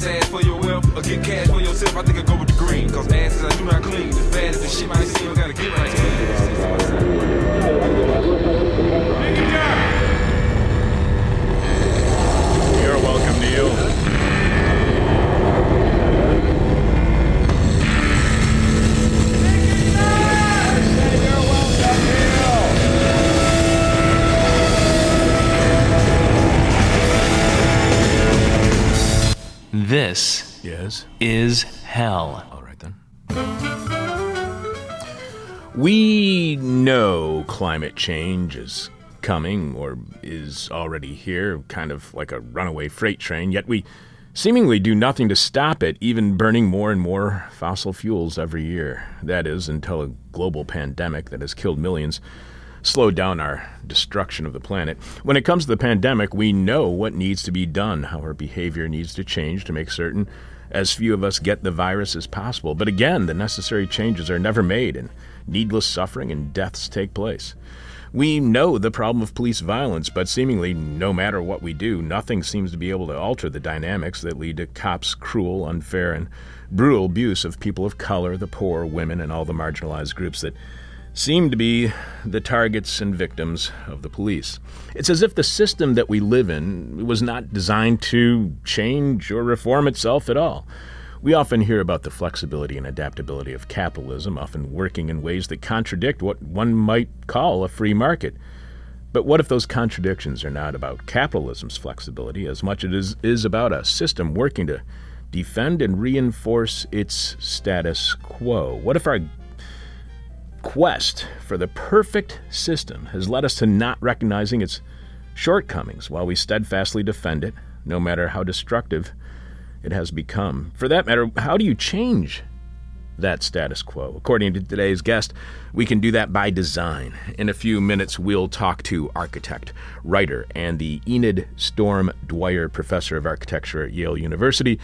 his ass for your wealth or get cash for yourself, I think I go with the green. Cause asses I do not clean. As bad as the shit might seem, gotta get right. You're welcome, Neil. This Yes. is hell. All right then. We know climate change is coming or is already here, kind of like a runaway freight train, yet we seemingly do nothing to stop it, even burning more and more fossil fuels every year. That is, until a global pandemic that has killed millions slowed down our destruction of the planet. When it comes to the pandemic, we know what needs to be done, how our behavior needs to change to make certain as few of us get the virus as possible. But again, the necessary changes are never made, and needless suffering and deaths take place. We know the problem of police violence, but seemingly, no matter what we do, nothing seems to be able to alter the dynamics that lead to cops' cruel, unfair, and brutal abuse of people of color, the poor, women, and all the marginalized groups that seem to be the targets and victims of the police. It's as if the system that we live in was not designed to change or reform itself at all. We often hear about the flexibility and adaptability of capitalism, often working in ways that contradict what one might call a free market. But what if those contradictions are not about capitalism's flexibility as much as it is about a system working to defend and reinforce its status quo? What if our quest for the perfect system has led us to not recognizing its shortcomings while we steadfastly defend it, no matter how destructive it has become. For that matter, how do you change that status quo? According to today's guest, we can do that by design. In a few minutes, we'll talk to architect, writer, and the Enid Storm Dwyer Professor of Architecture at Yale University.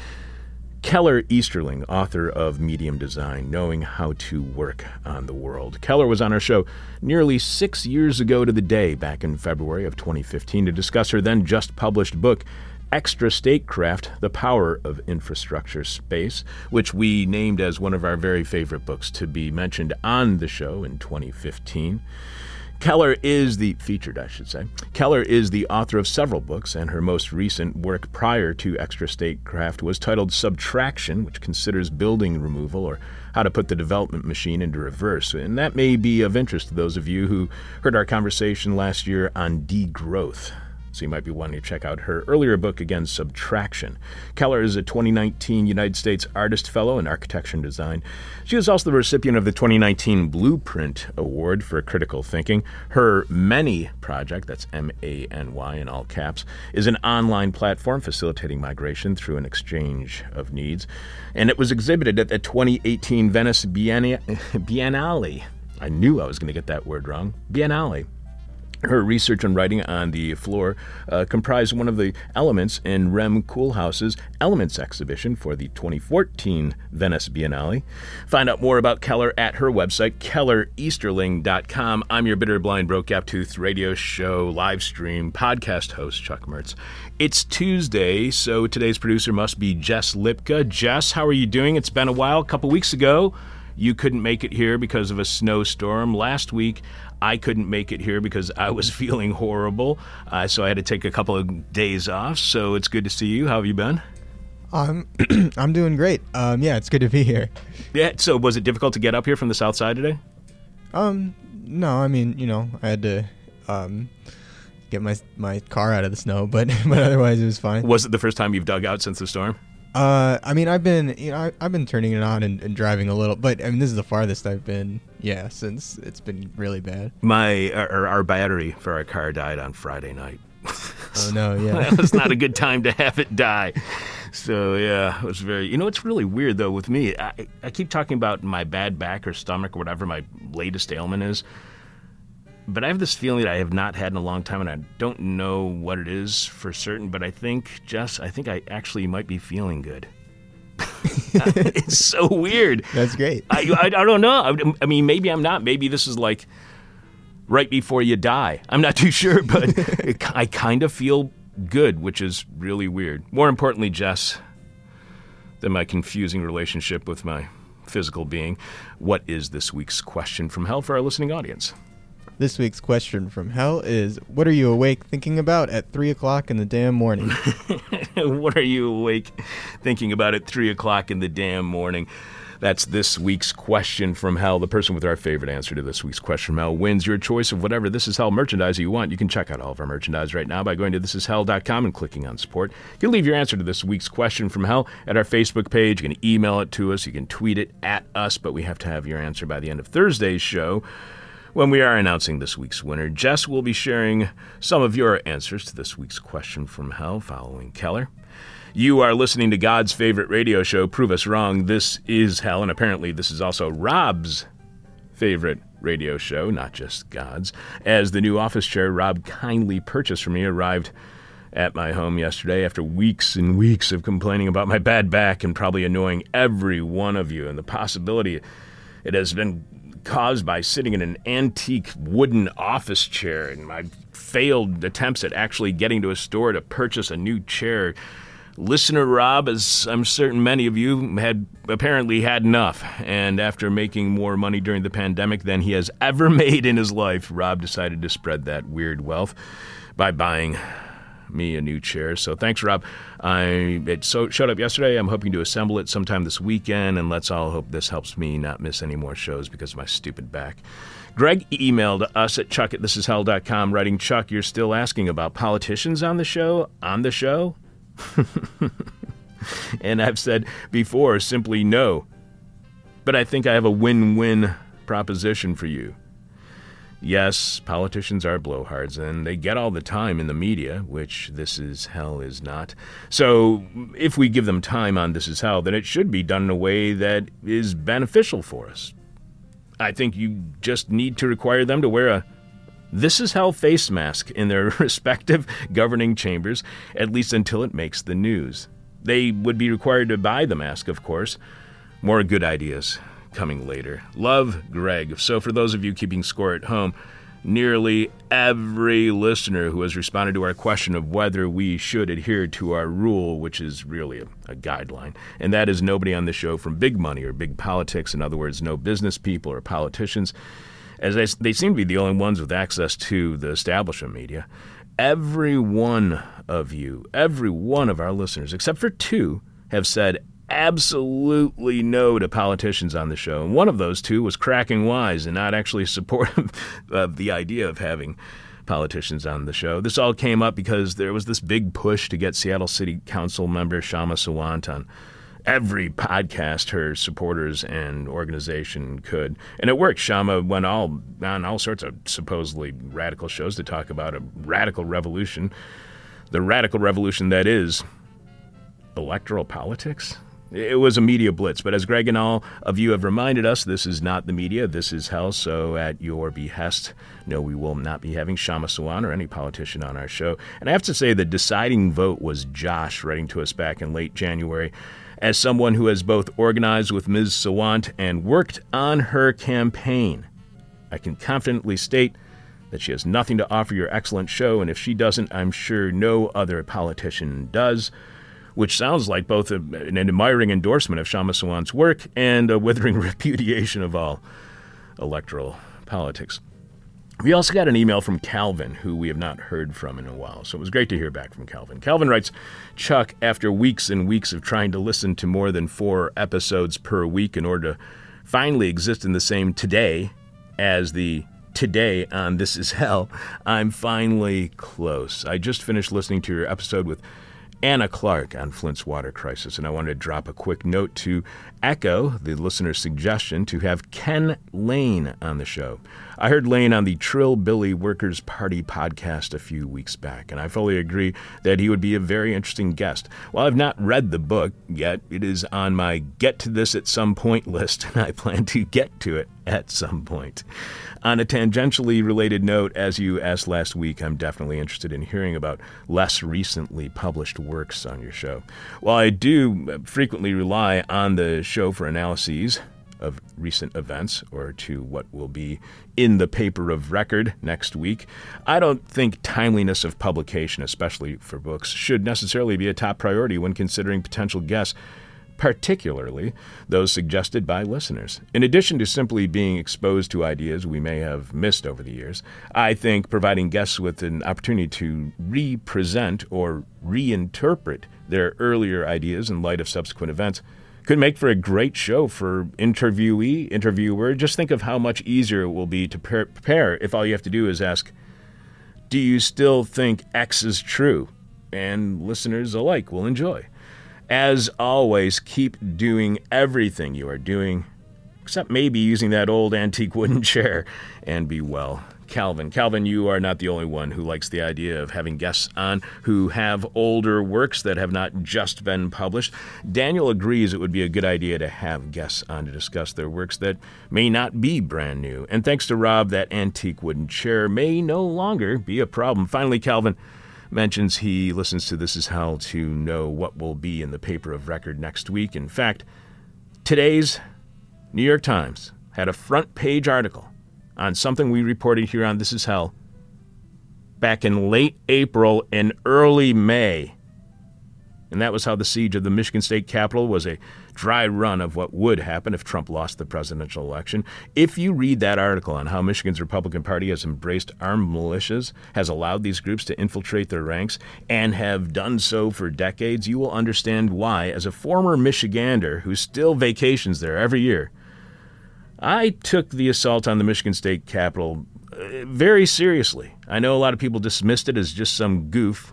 Keller Easterling, author of Medium Design Knowing How to Work on the World. Keller was on our show nearly six years ago to the day, back in February of 2015, to discuss her then just published book, Extrastatecraft The Power of Infrastructure Space, which we named as one of our very favorite books to be mentioned on the show in 2015. Keller is the featured, I should say. Keller is the author of several books, and her most recent work prior to Extrastatecraft was titled Subtraction, which considers building removal or how to put the development machine into reverse. And that may be of interest to those of you who heard our conversation last year on degrowth. So you might be wanting to check out her earlier book, again, Subtraction. Keller is a 2019 United States Artist Fellow in Architecture and Design. She was also the recipient of the 2019 Blueprint Award for Critical Thinking. Her Many project, that's M A N Y in all caps, is an online platform facilitating migration through an exchange of needs. And it was exhibited at the 2018 Venice Biennale. I knew I was going to get that word wrong. Biennale. Her research and writing on the floor uh, comprised one of the elements in Rem Koolhaas's Elements exhibition for the 2014 Venice Biennale. Find out more about Keller at her website, kellereasterling.com. I'm your bitter, blind, broke, gap tooth radio show, live stream, podcast host, Chuck Mertz. It's Tuesday, so today's producer must be Jess Lipka. Jess, how are you doing? It's been a while. A couple weeks ago, you couldn't make it here because of a snowstorm. Last week, I couldn't make it here because I was feeling horrible, uh, so I had to take a couple of days off. So it's good to see you. How have you been? I'm um, I'm doing great. Um, yeah, it's good to be here. Yeah. So was it difficult to get up here from the south side today? Um, no, I mean, you know, I had to um get my my car out of the snow, but but otherwise it was fine. Was it the first time you've dug out since the storm? Uh, I mean, I've been you know I, I've been turning it on and, and driving a little, but I mean this is the farthest I've been. Yeah, since it's been really bad. My our, our battery for our car died on Friday night. Oh no, yeah. that was not a good time to have it die. So yeah, it was very. You know, it's really weird though with me. I, I keep talking about my bad back or stomach or whatever my latest ailment is, but I have this feeling that I have not had in a long time, and I don't know what it is for certain. But I think, Jess, I think I actually might be feeling good. it's so weird. That's great. I, I, I don't know. I, I mean, maybe I'm not. Maybe this is like right before you die. I'm not too sure, but it, I kind of feel good, which is really weird. More importantly, Jess, than my confusing relationship with my physical being. What is this week's question from hell for our listening audience? This week's question from hell is What are you awake thinking about at 3 o'clock in the damn morning? what are you awake thinking about at 3 o'clock in the damn morning? That's this week's question from hell. The person with our favorite answer to this week's question from hell wins your choice of whatever This Is Hell merchandise you want. You can check out all of our merchandise right now by going to thisishell.com and clicking on support. You can leave your answer to this week's question from hell at our Facebook page. You can email it to us. You can tweet it at us, but we have to have your answer by the end of Thursday's show when we are announcing this week's winner. Jess will be sharing some of your answers to this week's question from hell following Keller. You are listening to God's favorite radio show, Prove Us Wrong. This is Hell, and apparently this is also Rob's favorite radio show, not just God's. As the new office chair Rob kindly purchased for me arrived at my home yesterday after weeks and weeks of complaining about my bad back and probably annoying every one of you, and the possibility it has been caused by sitting in an antique wooden office chair and my failed attempts at actually getting to a store to purchase a new chair. Listener Rob, as I'm certain many of you had apparently had enough, and after making more money during the pandemic than he has ever made in his life, Rob decided to spread that weird wealth by buying me a new chair. So thanks, Rob. I it so, showed up yesterday. I'm hoping to assemble it sometime this weekend, and let's all hope this helps me not miss any more shows because of my stupid back. Greg emailed us at chuck at thisishell.com writing, Chuck, you're still asking about politicians on the show? On the show? and I've said before simply no. But I think I have a win win proposition for you. Yes, politicians are blowhards, and they get all the time in the media, which This Is Hell is not. So, if we give them time on This Is Hell, then it should be done in a way that is beneficial for us. I think you just need to require them to wear a this is Hell face mask in their respective governing chambers, at least until it makes the news. They would be required to buy the mask, of course. More good ideas coming later. Love, Greg. So, for those of you keeping score at home, nearly every listener who has responded to our question of whether we should adhere to our rule, which is really a, a, guideline, and that is nobody on the show from big money or big politics, in other words, no business people or politicians, as they, they seem to be the only ones with access to the establishment media. Every one of you, every one of our listeners, except for two, have said absolutely no to politicians on the show. And one of those two was cracking wise and not actually supportive of the idea of having politicians on the show. This all came up because there was this big push to get Seattle City Council member Kshama Sawant on every podcast her supporters and organization could. And it worked. Kshama went all on all sorts of supposedly radical shows to talk about a radical revolution. The radical revolution that is electoral politics. It was a media blitz, but as Greg and all of you have reminded us, this is not the media, this is hell. So, at your behest, no, we will not be having Kshama Sawant or any politician on our show. And I have to say, the deciding vote was Josh writing to us back in late January as someone who has both organized with Ms. Sawant and worked on her campaign. I can confidently state that she has nothing to offer your excellent show, and if she doesn't, I'm sure no other politician does. Which sounds like both a, an admiring endorsement of Kshama Sawant's work and a withering repudiation of all electoral politics. We also got an email from Calvin, who we have not heard from in a while, so it was great to hear back from Calvin. Calvin writes Chuck, after weeks and weeks of trying to listen to more than four episodes per week in order to finally exist in the same today as the today on This Is Hell, I'm finally close. I just finished listening to your episode with Anna Clark on Flint's water crisis, and I wanted to drop a quick note to echo the listener's suggestion to have Ken Lane on the show. I heard Lane on the Trillbilly Workers Party podcast a few weeks back, and I fully agree that he would be a very interesting guest. While I've not read the book yet, it is on my get to this at some point list, and I plan to get to it at some point. On a tangentially related note, as you asked last week, I'm definitely interested in hearing about less recently published works on your show. While I do frequently rely on the show for analyses, of recent events or to what will be in the paper of record next week. I don't think timeliness of publication, especially for books, should necessarily be a top priority when considering potential guests. particularly those suggested by listeners. In addition to simply being exposed to ideas we may have missed over the years, I think providing guests with an opportunity to represent or reinterpret their earlier ideas in light of subsequent events could make for a great show for interviewee, interviewer. Just think of how much easier it will be to prepare if all you have to do is ask, Do you still think X is true? And listeners alike will enjoy. As always, keep doing everything you are doing, except maybe using that old antique wooden chair, and be well. Calvin. Calvin, you are not the only one who likes the idea of having guests on who have older works that have not just been published. Daniel agrees it would be a good idea to have guests on to discuss their works that may not be brand new. And thanks to Rob, that antique wooden chair may no longer be a problem. Finally, Calvin, mentions he listens to This Is Hell to know what will be in the paper of record next week. In fact, today's New York Times had a front page article on something we reported here on This Is Hell back in late April and early May. And that was how the siege of the Michigan State Capitol was a dry run of what would happen if Trump lost the presidential election. If you read that article on how Michigan's Republican Party has embraced armed militias, has allowed these groups to infiltrate their ranks, and have done so for decades, you will understand why, as a former Michigander who still vacations there every year, I took the assault on the Michigan State Capitol uh, very seriously. I know a lot of people dismissed it as just some goof.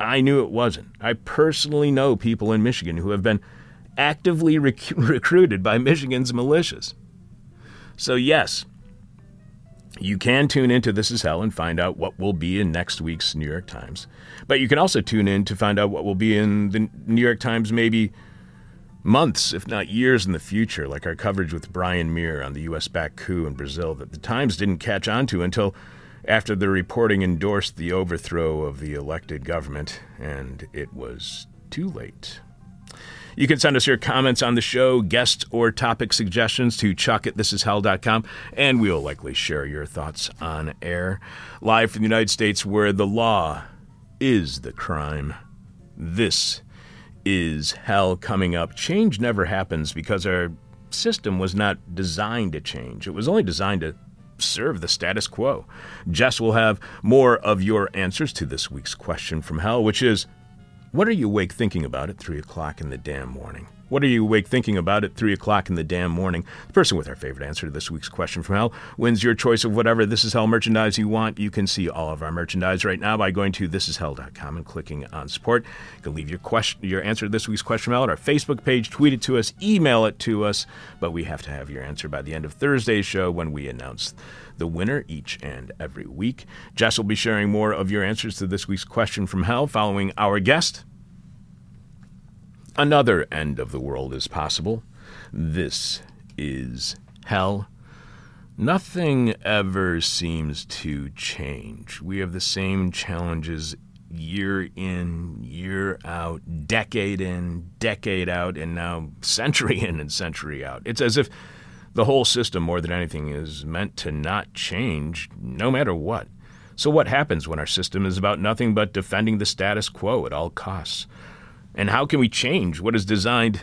I knew it wasn't. I personally know people in Michigan who have been actively rec- recruited by Michigan's militias. So, yes, you can tune into This Is Hell and find out what will be in next week's New York Times. But you can also tune in to find out what will be in the New York Times maybe months, if not years in the future, like our coverage with Brian Mier on the U.S. backed coup in Brazil that the Times didn't catch on to until after the reporting endorsed the overthrow of the elected government, and it was too late. You can send us your comments on the show, guest or topic suggestions to chuck at thisishell.com, and we'll likely share your thoughts on air. Live from the United States, where the law is the crime. This is hell coming up. Change never happens because our system was not designed to change, it was only designed to serve the status quo. Jess will have more of your answers to this week's question from hell, which is what are you awake thinking about at 3 o'clock in the damn morning? What are you awake thinking about at 3 o'clock in the damn morning? The person with our favorite answer to this week's question from hell wins your choice of whatever This Is Hell merchandise you want. You can see all of our merchandise right now by going to thisishell.com and clicking on support. You can leave your question, your answer to this week's question from hell at our Facebook page, tweet it to us, email it to us, but we have to have your answer by the end of Thursday's show when we announce the winner each and every week. Jess will be sharing more of your answers to this week's question from hell following our guest. Another end of the world is possible. This is hell. Nothing ever seems to change. We have the same challenges year in, year out, decade in, decade out, and now century in and century out. It's as if the whole system, more than anything, is meant to not change no matter what. So, what happens when our system is about nothing but defending the status quo at all costs? And how can we change what is designed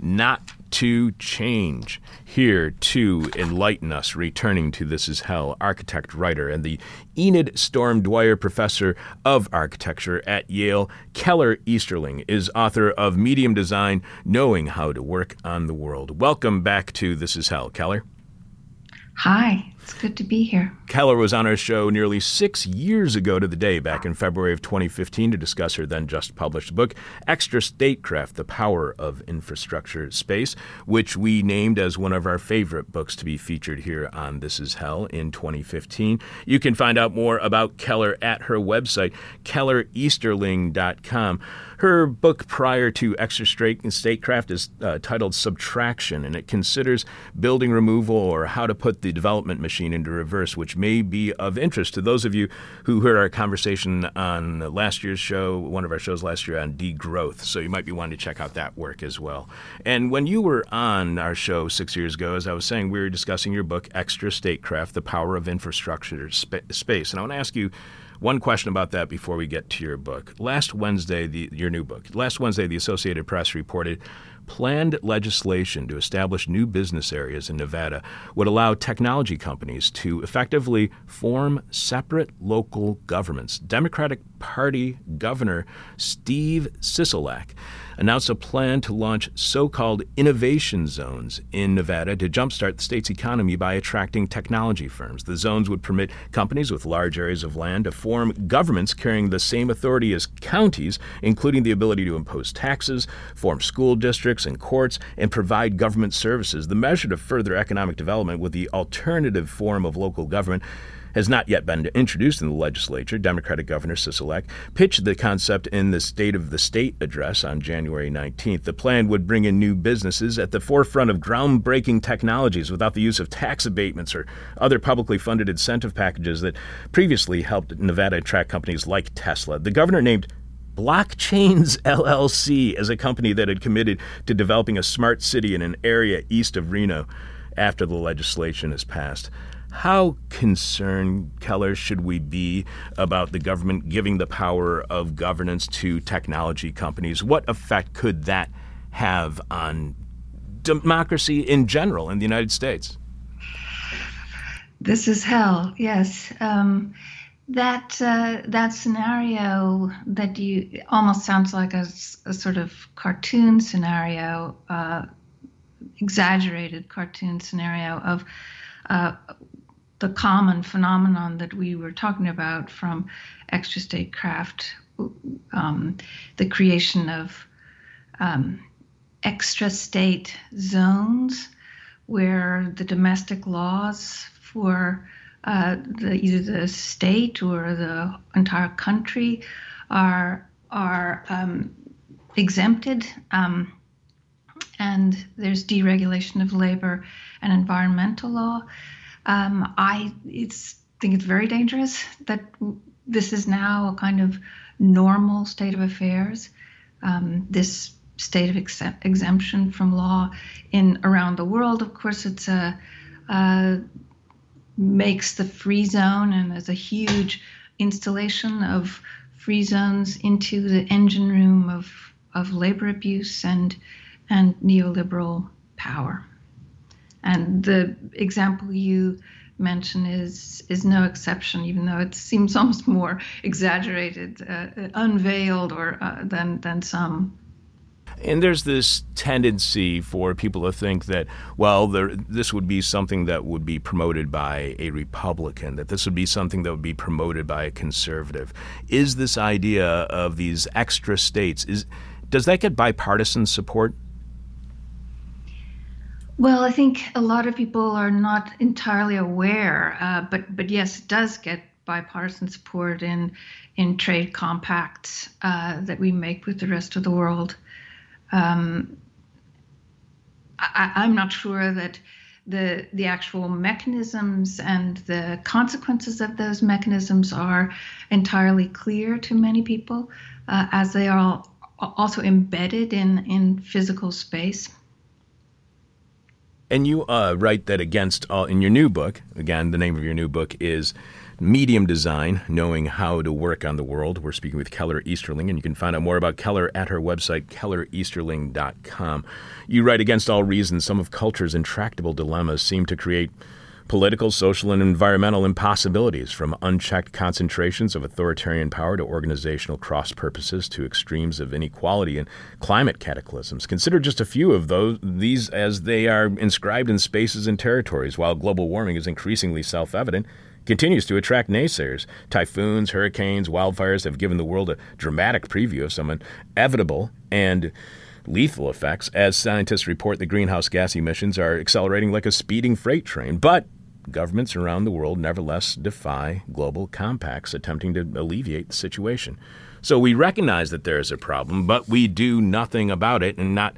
not to change? Here to enlighten us, returning to This Is Hell, architect, writer, and the Enid Storm Dwyer Professor of Architecture at Yale, Keller Easterling is author of Medium Design Knowing How to Work on the World. Welcome back to This Is Hell, Keller. Hi, it's good to be here. Keller was on our show nearly six years ago to the day, back in February of 2015, to discuss her then just published book, Extrastatecraft The Power of Infrastructure Space, which we named as one of our favorite books to be featured here on This Is Hell in 2015. You can find out more about Keller at her website, kellereasterling.com. Her book prior to Extrastatecraft is uh, titled Subtraction, and it considers building removal or how to put the development machine into reverse, which may be of interest to those of you who heard our conversation on last year's show, one of our shows last year on degrowth. So you might be wanting to check out that work as well. And when you were on our show six years ago, as I was saying, we were discussing your book, Extrastatecraft The Power of Infrastructure Sp- Space. And I want to ask you one question about that before we get to your book. Last Wednesday, the, your new book, last Wednesday, the Associated Press reported planned legislation to establish new business areas in Nevada would allow technology companies to effectively form separate local governments. Democratic Party Governor Steve Sisolak announced a plan to launch so called innovation zones in Nevada to jumpstart the state's economy by attracting technology firms. The zones would permit companies with large areas of land to form governments carrying the same authority as counties, including the ability to impose taxes, form school districts and courts, and provide government services. The measure to further economic development with the alternative form of local government has not yet been introduced in the legislature. Democratic Governor Sisolak pitched the concept in the State of the State address on January 19th. The plan would bring in new businesses at the forefront of groundbreaking technologies without the use of tax abatements or other publicly funded incentive packages that previously helped Nevada attract companies like Tesla. The governor named Blockchains LLC as a company that had committed to developing a smart city in an area east of Reno after the legislation is passed. How concerned, Keller, should we be about the government giving the power of governance to technology companies? What effect could that have on democracy in general in the United States? This is hell, yes. Um, that uh, that scenario that you almost sounds like a, a sort of cartoon scenario, uh, exaggerated cartoon scenario of uh, the common phenomenon that we were talking about from extrastatecraft, um, the creation of um, extra state zones where the domestic laws for uh, the, either the state or the entire country are are um, exempted, um, and there's deregulation of labor and environmental law. Um, I think it's very dangerous that this is now a kind of normal state of affairs. Um, this state of ex- exemption from law in around the world, of course, it's a uh, makes the free zone and there's a huge installation of free zones into the engine room of, of labor abuse and and neoliberal power. And the example you mention is is no exception, even though it seems almost more exaggerated, uh, unveiled, or uh, than than some. And there's this tendency for people to think that, well, there, this would be something that would be promoted by a Republican, that this would be something that would be promoted by a conservative. Is this idea of these extra states is does that get bipartisan support? Well, I think a lot of people are not entirely aware, uh, but but yes, it does get bipartisan support in in trade compacts uh, that we make with the rest of the world. Um, I, am not sure that the the actual mechanisms and the consequences of those mechanisms are entirely clear to many people, uh, as they are also embedded in in physical space. And you uh, write that against all in your new book. Again, the name of your new book is Medium Design Knowing How to Work on the World. We're speaking with Keller Easterling, and you can find out more about Keller at her website, kellereasterling.com. You write against all reasons, some of culture's intractable dilemmas seem to create political, social, and environmental impossibilities, from unchecked concentrations of authoritarian power to organizational cross purposes to extremes of inequality and climate cataclysms. Consider just a few of those these as they are inscribed in spaces and territories, while global warming is increasingly self evident continues to attract naysayers. Typhoons, hurricanes, wildfires have given the world a dramatic preview of some inevitable and lethal effects as scientists report the greenhouse gas emissions are accelerating like a speeding freight train. But Governments around the world nevertheless defy global compacts attempting to alleviate the situation. So we recognize that there is a problem, but we do nothing about it and not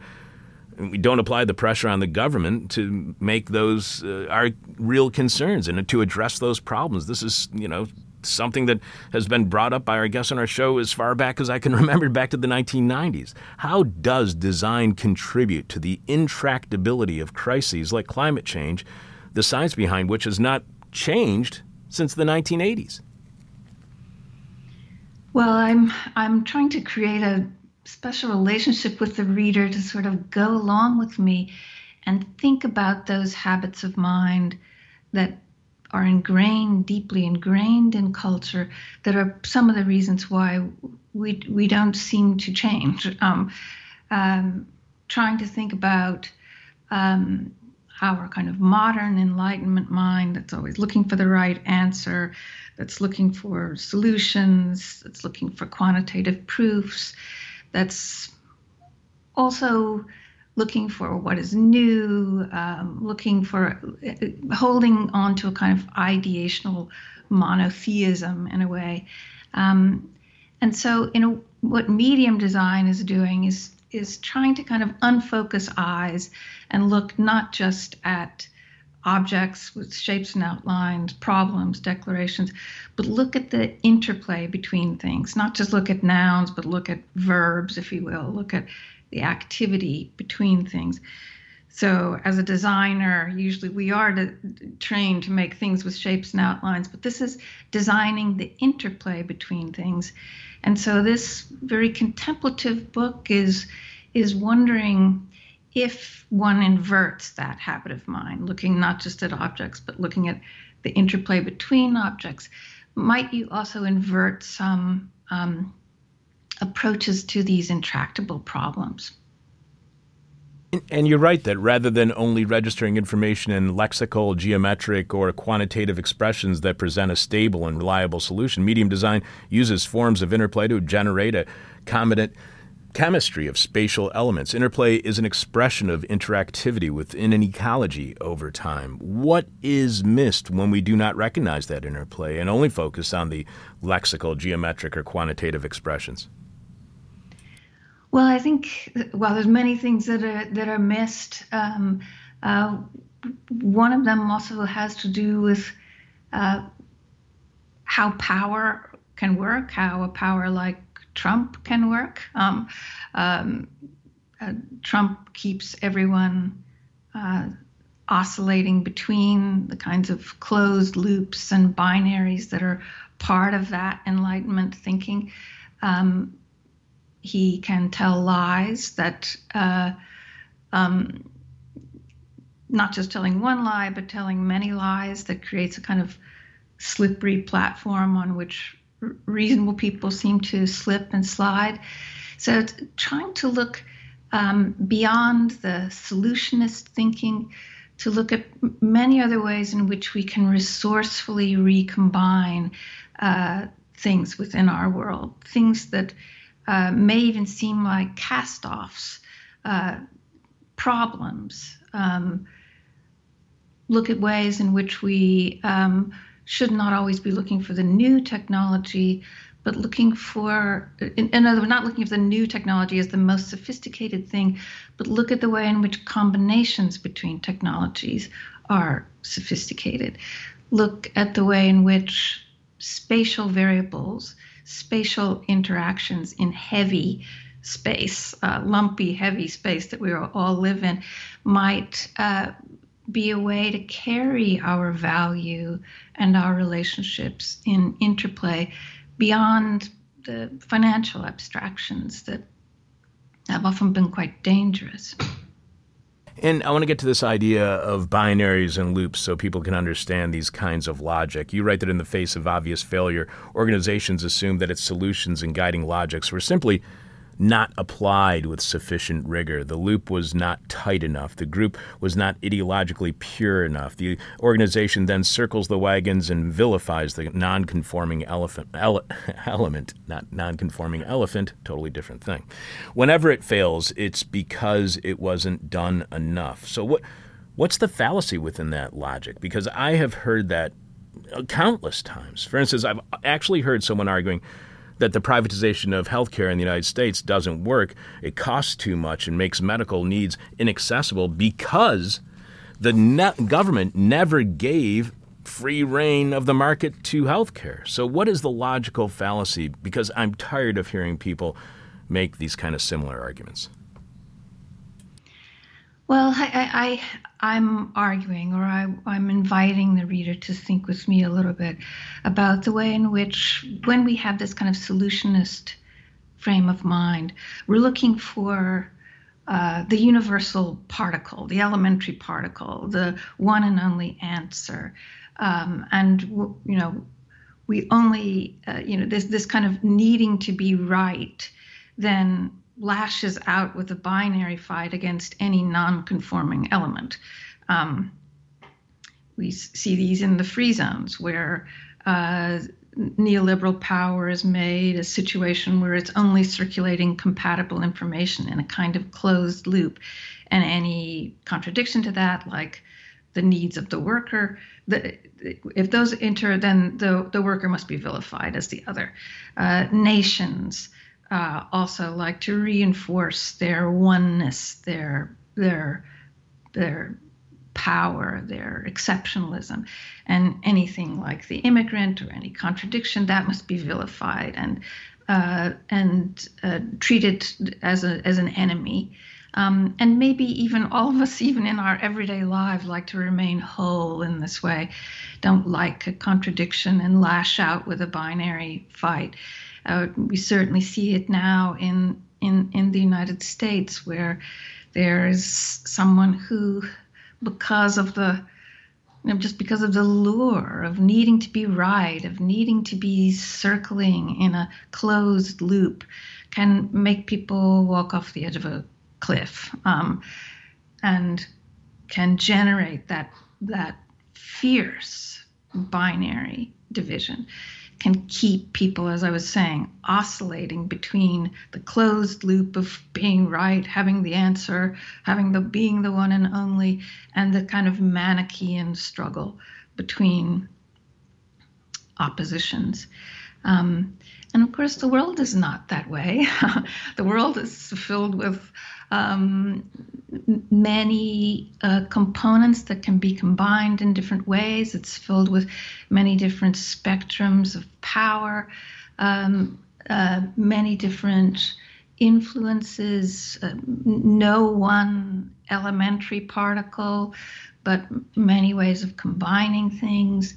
we don't apply the pressure on the government to make those uh, our real concerns and to address those problems. This is, you know, something that has been brought up by our guests on our show as far back as I can remember, back to the 1990s. How does design contribute to the intractability of crises like climate change the science behind which has not changed since the 1980s. Well, I'm I'm trying to create a special relationship with the reader to sort of go along with me and think about those habits of mind that are ingrained, deeply ingrained in culture, that are some of the reasons why we we don't seem to change. Um, um, trying to think about um, our kind of modern enlightenment mind that's always looking for the right answer, that's looking for solutions, that's looking for quantitative proofs, that's also looking for what is new, um, looking for uh, holding on to a kind of ideational monotheism in a way. Um, and so, in a, what medium design is doing is is trying to kind of unfocus eyes and look not just at objects with shapes and outlines, problems, declarations, but look at the interplay between things, not just look at nouns, but look at verbs, if you will, look at the activity between things. So, as a designer, usually we are to, trained to make things with shapes and outlines, but this is designing the interplay between things. And so, this very contemplative book is is wondering if one inverts that habit of mind, looking not just at objects, but looking at the interplay between objects, might you also invert some um, approaches to these intractable problems? And you're right that rather than only registering information in lexical, geometric, or quantitative expressions that present a stable and reliable solution, medium design uses forms of interplay to generate a combinant chemistry of spatial elements. Interplay is an expression of interactivity within an ecology over time. What is missed when we do not recognize that interplay and only focus on the lexical, geometric, or quantitative expressions? Well, I think well, there's many things that are that are missed. Um, uh, one of them also has to do with uh, how power can work, how a power like Trump can work. Um, um, uh, Trump keeps everyone uh, oscillating between the kinds of closed loops and binaries that are part of that Enlightenment thinking. Um, he can tell lies that, uh, um, not just telling one lie, but telling many lies that creates a kind of slippery platform on which reasonable people seem to slip and slide. So trying to look um, beyond the solutionist thinking to look at many other ways in which we can resourcefully recombine uh, things within our world, things that uh, may even seem like cast offs, uh, problems. Um, look at ways in which we um, should not always be looking for the new technology, but looking for, in, in other words, not looking for the new technology as the most sophisticated thing, but look at the way in which combinations between technologies are sophisticated. Look at the way in which spatial variables, spatial interactions in heavy space, uh, lumpy, heavy space that we all live in, might uh, be a way to carry our value and our relationships in interplay beyond the financial abstractions that have often been quite dangerous. And I want to get to this idea of binaries and loops so people can understand these kinds of logic. You write that in the face of obvious failure, organizations assume that its solutions and guiding logics were simply not applied with sufficient rigor. The loop was not tight enough. The group was not ideologically pure enough. The organization then circles the wagons and vilifies the non-conforming elephant, ele- element, not non-conforming elephant, totally different thing. Whenever it fails, it's because it wasn't done enough. So what what's the fallacy within that logic? Because I have heard that uh, countless times. For instance, I've actually heard someone arguing that the privatization of healthcare in the United States doesn't work. It costs too much and makes medical needs inaccessible because the ne- government never gave free reign of the market to healthcare. So, what is the logical fallacy? Because I'm tired of hearing people make these kind of similar arguments. Well, I, I, am arguing, or I, I'm inviting the reader to think with me a little bit about the way in which, when we have this kind of solutionist frame of mind. We're looking for uh, the universal particle, the elementary particle, the one and only answer. Um, and, you know, we only, uh, you know, this, this kind of needing to be right then lashes out with a binary fight against any non conforming element. Um, we see these in the free zones where uh, neoliberal power is made a situation where it's only circulating compatible information in a kind of closed loop. And any contradiction to that, like the needs of the worker, the, if those enter, then the, the worker must be vilified as the other. Uh, nations uh, also like to reinforce their oneness, their their their power, their exceptionalism, and anything like the immigrant or any contradiction that must be vilified and uh, and uh, treated as a as an enemy. Um, and maybe even all of us, even in our everyday lives, like to remain whole in this way, don't like a contradiction and lash out with a binary fight. Uh, we certainly see it now in in in the United States, where there is someone who because of the you know, just because of the lure of needing to be right, of needing to be circling in a closed loop, can make people walk off the edge of a cliff, um, and can generate that that fierce binary division can keep people, as I was saying, oscillating between the closed loop of being right, having the answer, having the being the one and only, and the kind of Manichean struggle between oppositions. Um, and of course, the world is not that way. the world is filled with um, many uh, components that can be combined in different ways. It's filled with many different spectrums of power, um, uh, many different influences, uh, no one elementary particle, but many ways of combining things.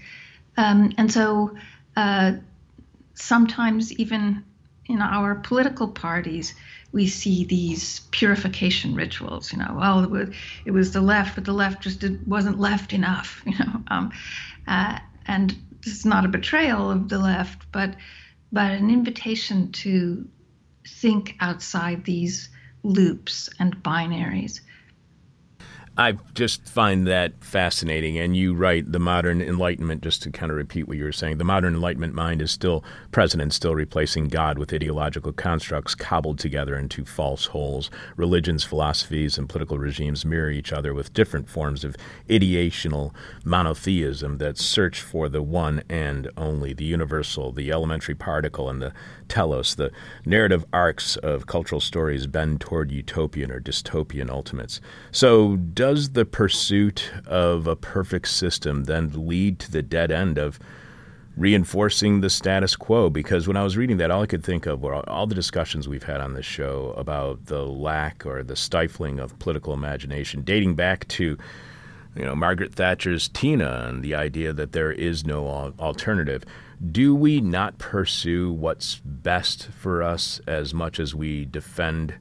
Um, and so uh, sometimes, even in our political parties, we see these purification rituals. You know, well, it was, it was the left, but the left just did, wasn't left enough. You know, um, uh, and it's not a betrayal of the left, but but an invitation to think outside these loops and binaries I just find that fascinating. And you write the modern Enlightenment, just to kind of repeat what you were saying, the modern Enlightenment mind is still present and still replacing God with ideological constructs cobbled together into false wholes. Religions, philosophies, and political regimes mirror each other with different forms of ideational monotheism that search for the one and only, the universal, the elementary particle, and the telos. The narrative arcs of cultural stories bend toward utopian or dystopian ultimates. So, does the pursuit of a perfect system then lead to the dead end of reinforcing the status quo? Because when I was reading that, all I could think of were all the discussions we've had on this show about the lack or the stifling of political imagination, dating back to you know Margaret Thatcher's Tina and the idea that there is no alternative. Do we not pursue what's best for us as much as we defend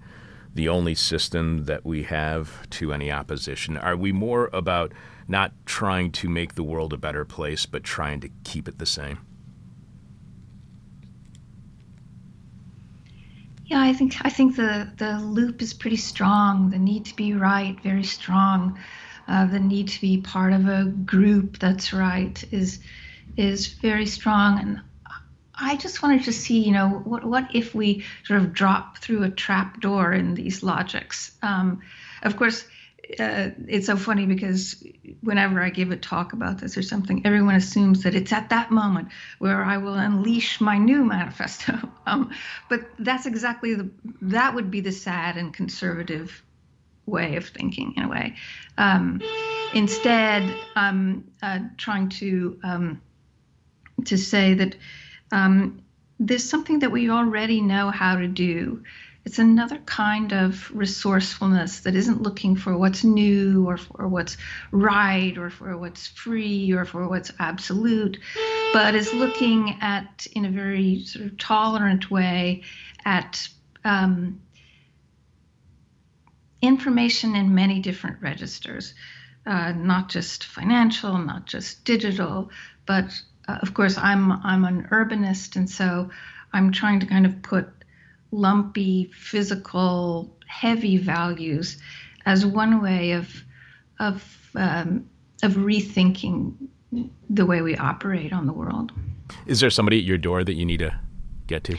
the only system that we have to any opposition? Are we more about not trying to make the world a better place, but trying to keep it the same? Yeah, I think I think the the loop is pretty strong. The need to be right, very strong. Uh, the need to be part of a group that's right is is very strong, and I just wanted to see, you know, what what if we sort of drop through a trap door in these logics? Um, of course, uh, it's so funny because whenever I give a talk about this or something, everyone assumes that it's at that moment where I will unleash my new manifesto. Um, but that's exactly the that would be the sad and conservative way of thinking in a way. Um, instead, I'm uh, trying to um, to say that um, there's something that we already know how to do. It's another kind of resourcefulness that isn't looking for what's new or for what's right or for what's free or for what's absolute, but is looking at, in a very sort of tolerant way, at um, information in many different registers, uh, not just financial, not just digital, but uh, of course I'm I'm an urbanist, and so I'm trying to kind of put lumpy, physical, heavy values as one way of of um, of rethinking the way we operate on the world. Is there somebody at your door that you need to get to?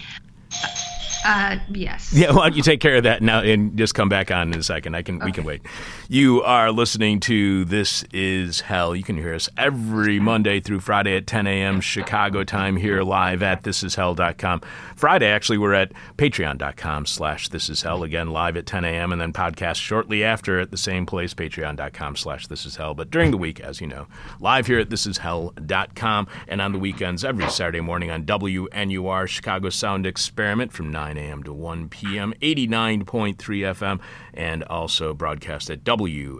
Uh, yes. Yeah, why don't you take care of that now and just come back on in a second? I can we can wait. You are listening to This Is Hell. You can hear us every Monday through Friday at 10 a.m. Chicago time here live at thisishell.com. Friday, actually, we're at patreon.com slash this is hell again live at 10 a.m. and then podcast shortly after at the same place, patreon.com slash this is hell. But during the week, as you know, live here at thisishell.com and on the weekends every Saturday morning on WNUR Chicago Sound Experiment from 9 a.m. to 1 p.m. 89.3 FM and also broadcast at WNUR.org.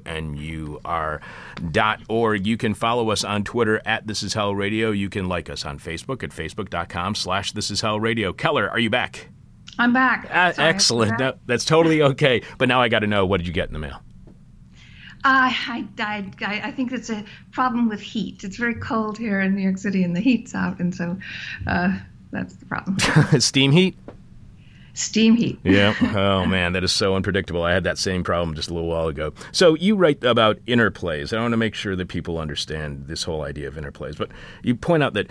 You can follow us on Twitter at This Is Hell Radio. You can like us on Facebook at Facebook.com slash This Is Hell Radio. Keller, are you back? I'm back. Uh, Sorry, excellent. No, that's totally okay. But now I got to know what did you get in the mail? I, I, I, I I think it's a problem with heat. It's very cold here in New York City, and the heat's out, and so uh, that's the problem. Steam heat? Steam heat. Yeah. Oh man, that is so unpredictable. I had that same problem just a little while ago. So you write about interplays. I want to make sure that people understand this whole idea of interplays. But you point out that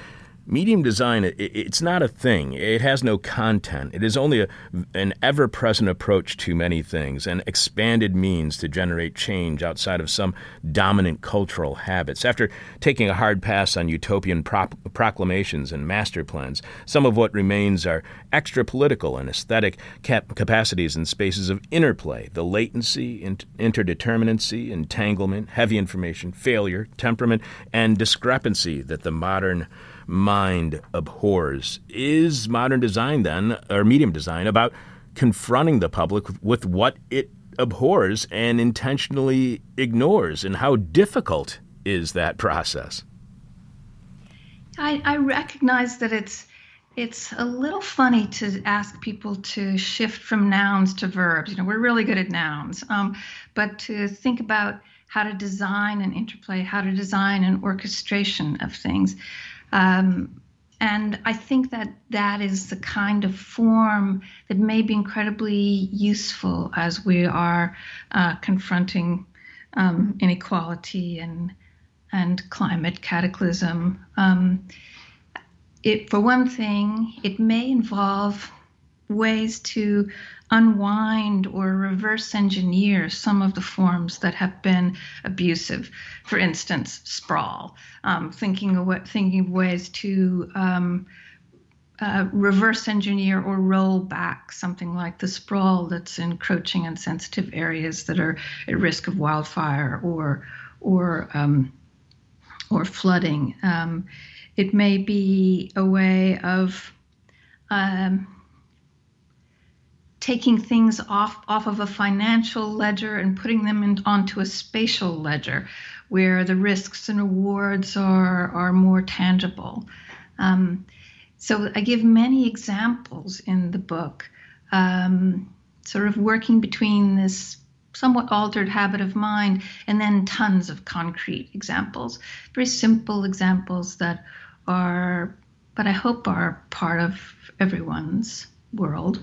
medium design it, it's not a thing. It has no content. It is only a, an ever-present approach to many things, an expanded means to generate change outside of some dominant cultural habits. After taking a hard pass on utopian prop- proclamations and master plans, some of what remains are extra political and aesthetic cap- capacities and spaces of interplay, the latency, in- interdeterminacy, entanglement, heavy information, failure, temperament, and discrepancy that the modern mind abhors. Is modern design then, or medium design, about confronting the public with what it abhors and intentionally ignores? And how difficult is that process? I, I recognize that it's it's a little funny to ask people to shift from nouns to verbs. You know, we're really good at nouns, um, but to think about how to design an interplay, how to design an orchestration of things. Um, and I think that that is the kind of form that may be incredibly useful as we are uh, confronting um, inequality and and climate cataclysm. Um, it, for one thing, it may involve ways to unwind or reverse engineer some of the forms that have been abusive. For instance, sprawl, um, thinking of what, thinking of ways to um, uh, reverse engineer or roll back something like the sprawl that's encroaching on sensitive areas that are at risk of wildfire or or um, or flooding. Um, it may be a way of um, taking things off off of a financial ledger and putting them in, onto a spatial ledger, where the risks and rewards are are more tangible. Um, so I give many examples in the book, um, sort of working between this somewhat altered habit of mind and then tons of concrete examples, very simple examples that are, but I hope are part of everyone's world.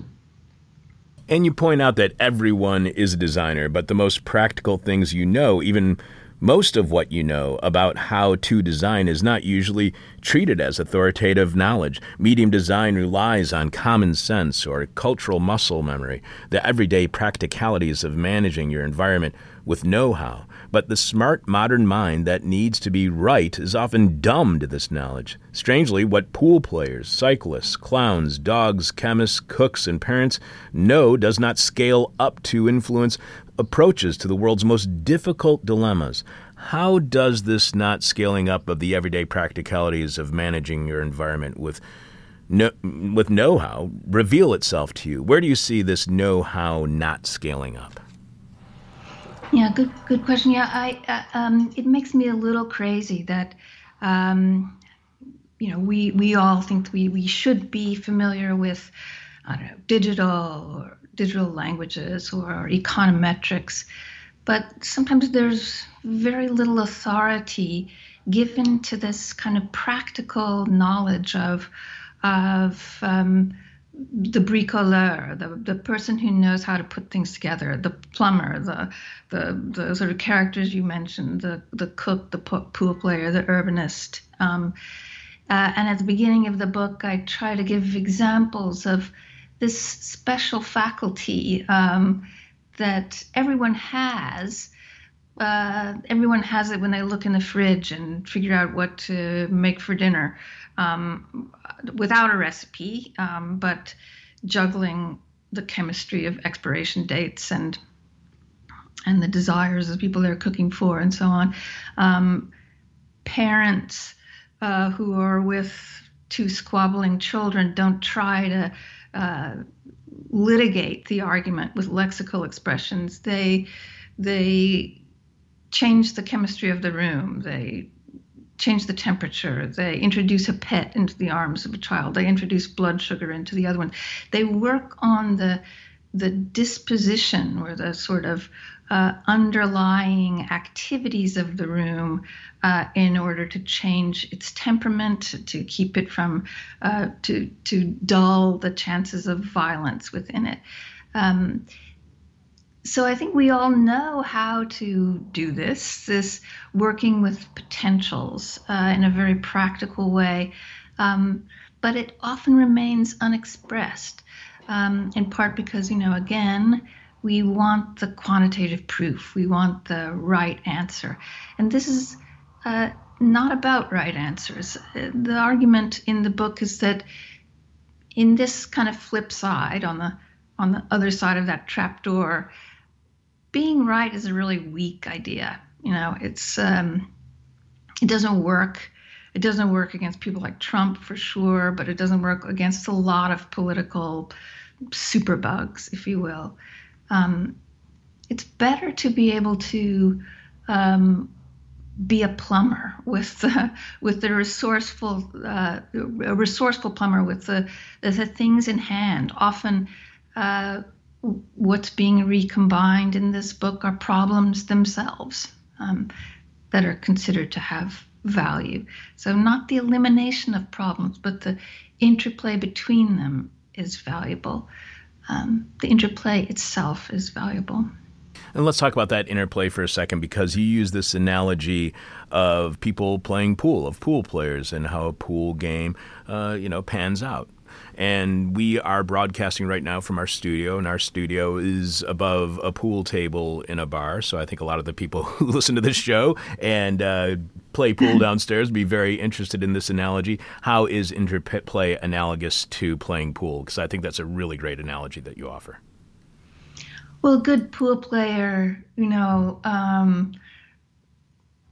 And you point out that everyone is a designer, but the most practical things you know, even most of what you know about how to design, is not usually treated as authoritative knowledge. Medium design relies on common sense or cultural muscle memory, the everyday practicalities of managing your environment with know how. But the smart modern mind that needs to be right is often dumb to this knowledge. Strangely, what pool players, cyclists, clowns, dogs, chemists, cooks, and parents know does not scale up to influence approaches to the world's most difficult dilemmas. How does this not scaling up of the everyday practicalities of managing your environment with no, with know-how reveal itself to you? Where do you see this know-how not scaling up? Yeah, good good question. Yeah, I uh, um, it makes me a little crazy that um, you know we we all think we we should be familiar with I don't know digital or digital languages or econometrics, but sometimes there's very little authority given to this kind of practical knowledge of of um, the bricoleur, the, the person who knows how to put things together, the plumber, the, the, the sort of characters you mentioned, the, the cook, the pool player, the urbanist. Um, uh, and at the beginning of the book, I try to give examples of this special faculty um, that everyone has. Uh, everyone has it when they look in the fridge and figure out what to make for dinner um, without a recipe, um, but juggling the chemistry of expiration dates and and the desires of people they're cooking for and so on. Um, parents uh, who are with two squabbling children don't try to uh, litigate the argument with lexical expressions. They they change the chemistry of the room. They change the temperature. They introduce a pet into the arms of a child. They introduce blood sugar into the other one. They work on the the disposition or the sort of uh, underlying activities of the room uh, in order to change its temperament, to keep it from, uh, to, to dull the chances of violence within it. Um, so I think we all know how to do this, this working with potentials uh, in a very practical way, um, but it often remains unexpressed, um, in part because, you know, again, we want the quantitative proof, we want the right answer. And this is uh, not about right answers. The argument in the book is that in this kind of flip side, on the on the other side of that trap door, being right is a really weak idea. You know, it's um, it doesn't work. It doesn't work against people like Trump for sure, but it doesn't work against a lot of political superbugs, if you will. Um, it's better to be able to um, be a plumber with the, with the resourceful uh, a resourceful plumber with the the things in hand. Often, uh, what's being recombined in this book are problems themselves um, that are considered to have value. So, not the elimination of problems, but the interplay between them is valuable. Um, the interplay itself is valuable. And let's talk about that interplay for a second because you use this analogy of people playing pool, of pool players, and how a pool game, uh, you know, pans out. And we are broadcasting right now from our studio, and our studio is above a pool table in a bar. So I think a lot of the people who listen to this show and uh, play pool downstairs be very interested in this analogy. How is interplay analogous to playing pool? Because I think that's a really great analogy that you offer. Well, a good pool player, you know, um,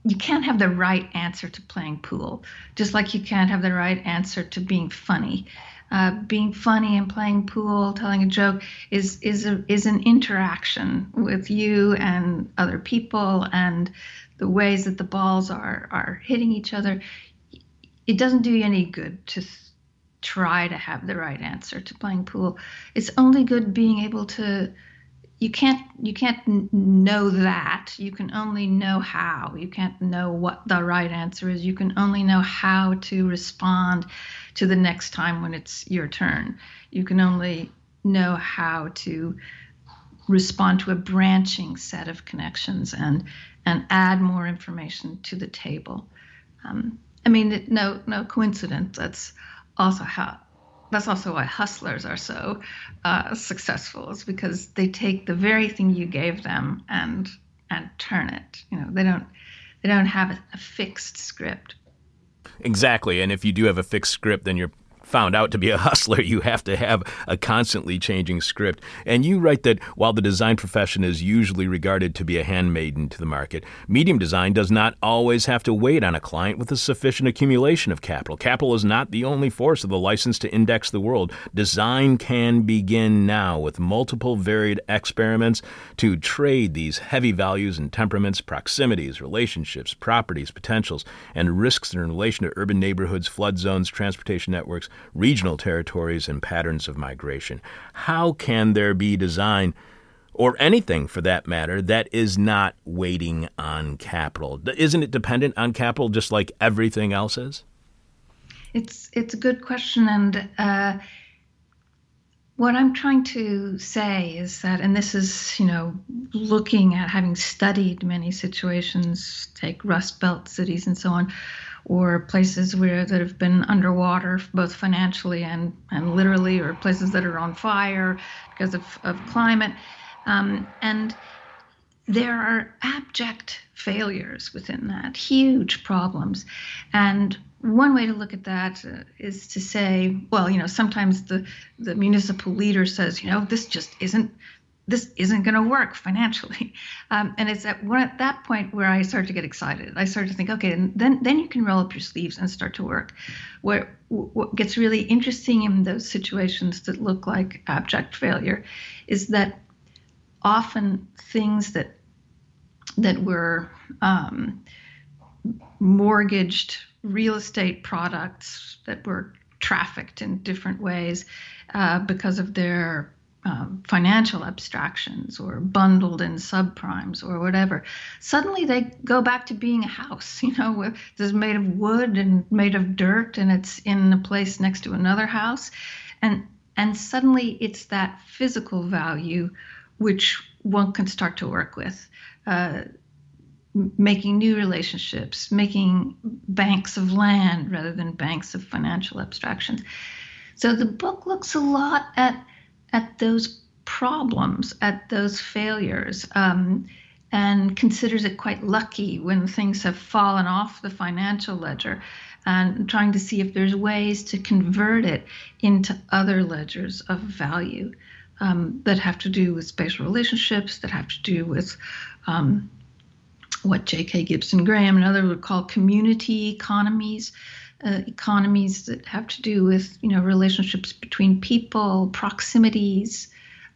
you can't have the right answer to playing pool, just like you can't have the right answer to being funny. Uh, being funny and playing pool, telling a joke is is a, is an interaction with you and other people and the ways that the balls are are hitting each other. It doesn't do you any good to try to have the right answer to playing pool. It's only good being able to you can't you can't know that you can only know how you can't know what the right answer is you can only know how to respond to the next time when it's your turn. You can only know how to respond to a branching set of connections and and add more information to the table. Um, i mean no no coincidence. That's also how that's also why hustlers are so uh, successful is because they take the very thing you gave them and and turn it. You know they don't they don't have a, a fixed script exactly and if you do have a fixed script then you're found out to be a hustler, you have to have a constantly changing script. And you write that while the design profession is usually regarded to be a handmaiden to the market, medium design does not always have to wait on a client with a sufficient accumulation of capital. Capital is not the only force of the license to index the world. Design can begin now with multiple varied experiments to trade these heavy values and temperaments, proximities, relationships, properties, potentials, and risks in relation to urban neighborhoods, flood zones, transportation networks, regional territories, and patterns of migration. How can there be design, or anything for that matter, that is not waiting on capital? Isn't it dependent on capital just like everything else is? It's it's a good question, and uh, what I'm trying to say is that, and this is, you know, looking at having studied many situations, take Rust Belt cities and so on, or places where that have been underwater, both financially and, and literally, or places that are on fire because of, of climate. Um, and there are abject failures within that, huge problems. And one way to look at that uh, is to say, well, you know, sometimes the, the municipal leader says, you know, this just isn't this isn't going to work financially, um, and it's at at that point where I start to get excited. I start to think, okay, and then then you can roll up your sleeves and start to work. Where what gets really interesting in those situations that look like abject failure is that often things that that were um, mortgaged real estate products that were trafficked in different ways uh, because of their um, financial abstractions or bundled in subprimes or whatever. Suddenly they go back to being a house, you know, that's made of wood and made of dirt and it's in a place next to another house. And and suddenly it's that physical value which one can start to work with. Uh, making new relationships, making banks of land rather than banks of financial abstractions. So the book looks a lot at at those problems, at those failures, um, and considers it quite lucky when things have fallen off the financial ledger, and trying to see if there's ways to convert it into other ledgers of value um, that have to do with spatial relationships, that have to do with um, what J.K. Gibson Graham and others would call community economies, uh, economies that have to do with you know relationships between people, proximities,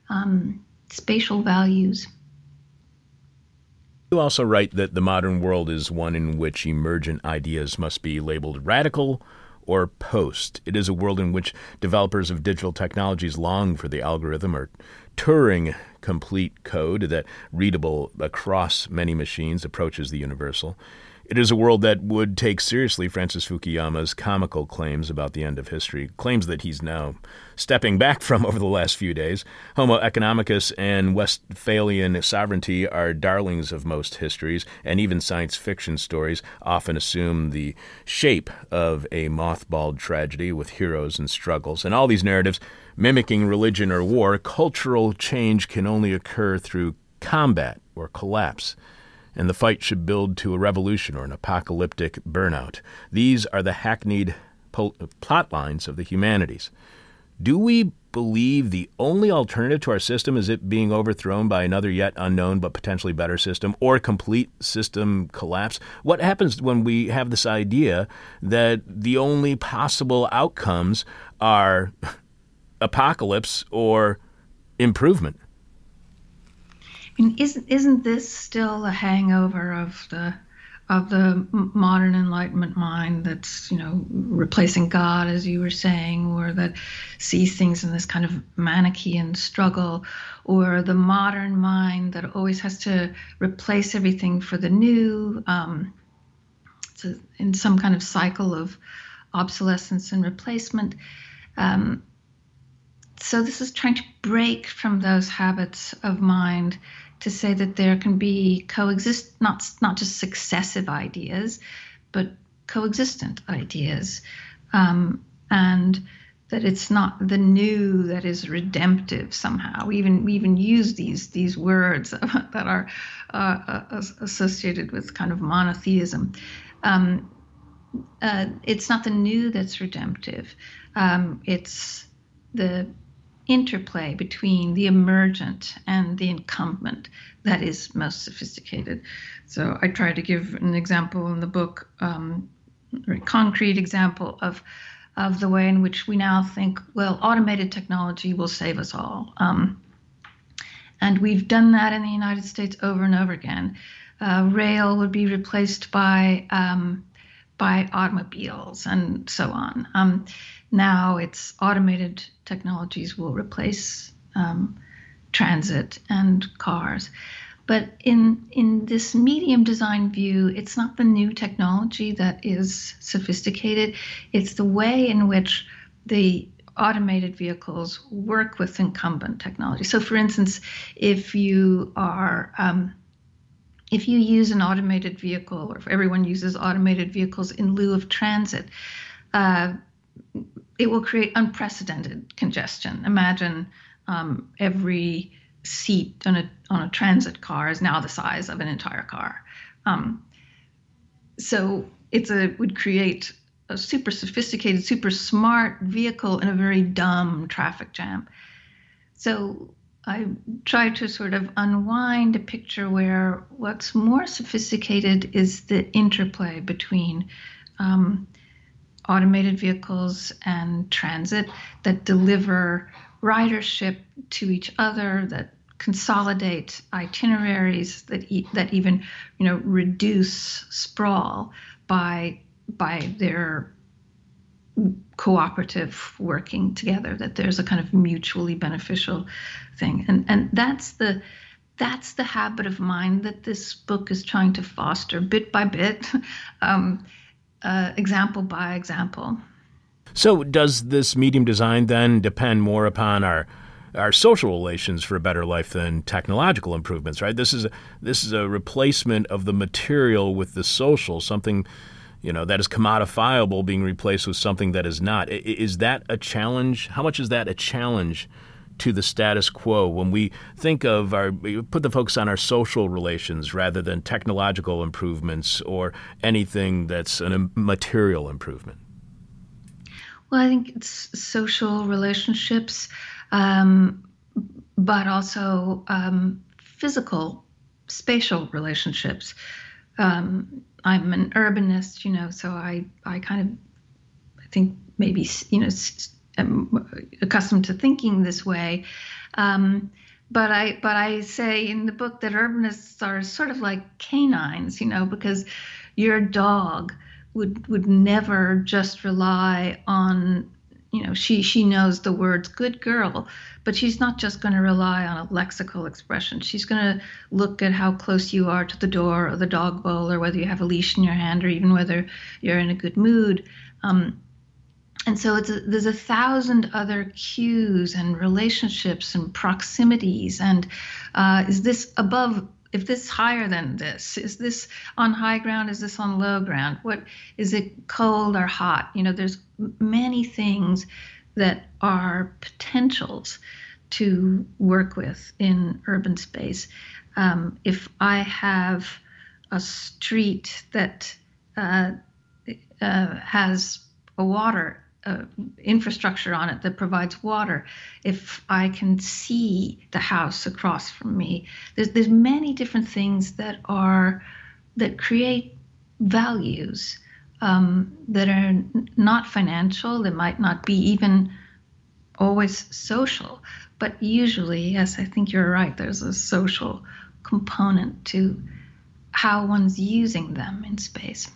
um, spatial values. You also write that the modern world is one in which emergent ideas must be labeled radical or post. It is a world in which developers of digital technologies long for the algorithm or Turing complete code that readable across many machines approaches the universal. It is a world that would take seriously Francis Fukuyama's comical claims about the end of history, claims that he's now stepping back from over the last few days. Homo economicus and Westphalian sovereignty are darlings of most histories, and even science fiction stories often assume the shape of a mothballed tragedy with heroes and struggles. And all these narratives mimicking religion or war, cultural change can only occur through combat or collapse and the fight should build to a revolution or an apocalyptic burnout. These are the hackneyed uh, plot lines of the humanities. Do we believe the only alternative to our system is it being overthrown by another yet unknown but potentially better system or complete system collapse? What happens when we have this idea that the only possible outcomes are apocalypse or improvement? Isn't isn't this still a hangover of the of the modern enlightenment mind that's you know replacing god as you were saying or that sees things in this kind of manichean struggle or the modern mind that always has to replace everything for the new um, in some kind of cycle of obsolescence and replacement? Um, so this is trying to break from those habits of mind to say that there can be coexist not not just successive ideas, but coexistent ideas, um, and that it's not the new that is redemptive somehow. We even we even use these these words that are uh, associated with kind of monotheism. Um, uh, it's not the new that's redemptive. Um, it's the interplay between the emergent and the incumbent that is most sophisticated. So I try to give an example in the book, um, a concrete example of of the way in which we now think, well, automated technology will save us all. Um, and we've done that in the United States over and over again. Uh, rail would be replaced by um, by automobiles and so on. Um, now it's automated technologies will replace um, transit and cars. But in in this medium design view, it's not the new technology that is sophisticated. It's the way in which the automated vehicles work with incumbent technology. So, for instance, if you are um, if you use an automated vehicle, or if everyone uses automated vehicles in lieu of transit, uh, it will create unprecedented congestion. Imagine um, every seat on a on a transit car is now the size of an entire car. Um, so it's a would create a super sophisticated, super smart vehicle in a very dumb traffic jam. So I try to sort of unwind a picture where what's more sophisticated is the interplay between um, automated vehicles and transit that deliver ridership to each other, that consolidate itineraries, that e- that even you know reduce sprawl by by their cooperative working together that there's a kind of mutually beneficial thing. And and that's the that's the habit of mind that this book is trying to foster bit by bit um, uh, example by example. So does this medium design then depend more upon our our social relations for a better life than technological improvements right? This is a, this is a replacement of the material with the social something you know, that is commodifiable being replaced with something that is not. Is that a challenge? How much is that a challenge to the status quo when we think of our put the focus on our social relations rather than technological improvements or anything that's a material improvement? Well, I think it's social relationships, um, but also um, physical, spatial relationships. Um, I'm an urbanist, you know, so I I kind of I think maybe you know am accustomed to thinking this way. Um, but I but I say in the book that urbanists are sort of like canines, you know, because your dog would would never just rely on you know she she knows the words good girl but she's not just going to rely on a lexical expression. She's going to look at how close you are to the door or the dog bowl or whether you have a leash in your hand or even whether you're in a good mood. Um, and so it's a, there's a thousand other cues and relationships and proximities and uh, is this above if this higher than this is this on high ground? Is this on low ground? What is it cold or hot? You know there's many things that are potentials to work with in urban space. Um, if i have a street that uh, uh, has a water uh, infrastructure on it that provides water, if I can see the house across from me, there's there's many different things that are that create values um, that are not financial. That might not be even always social, but usually, yes, I think you're right. There's a social component to how one's using them in space.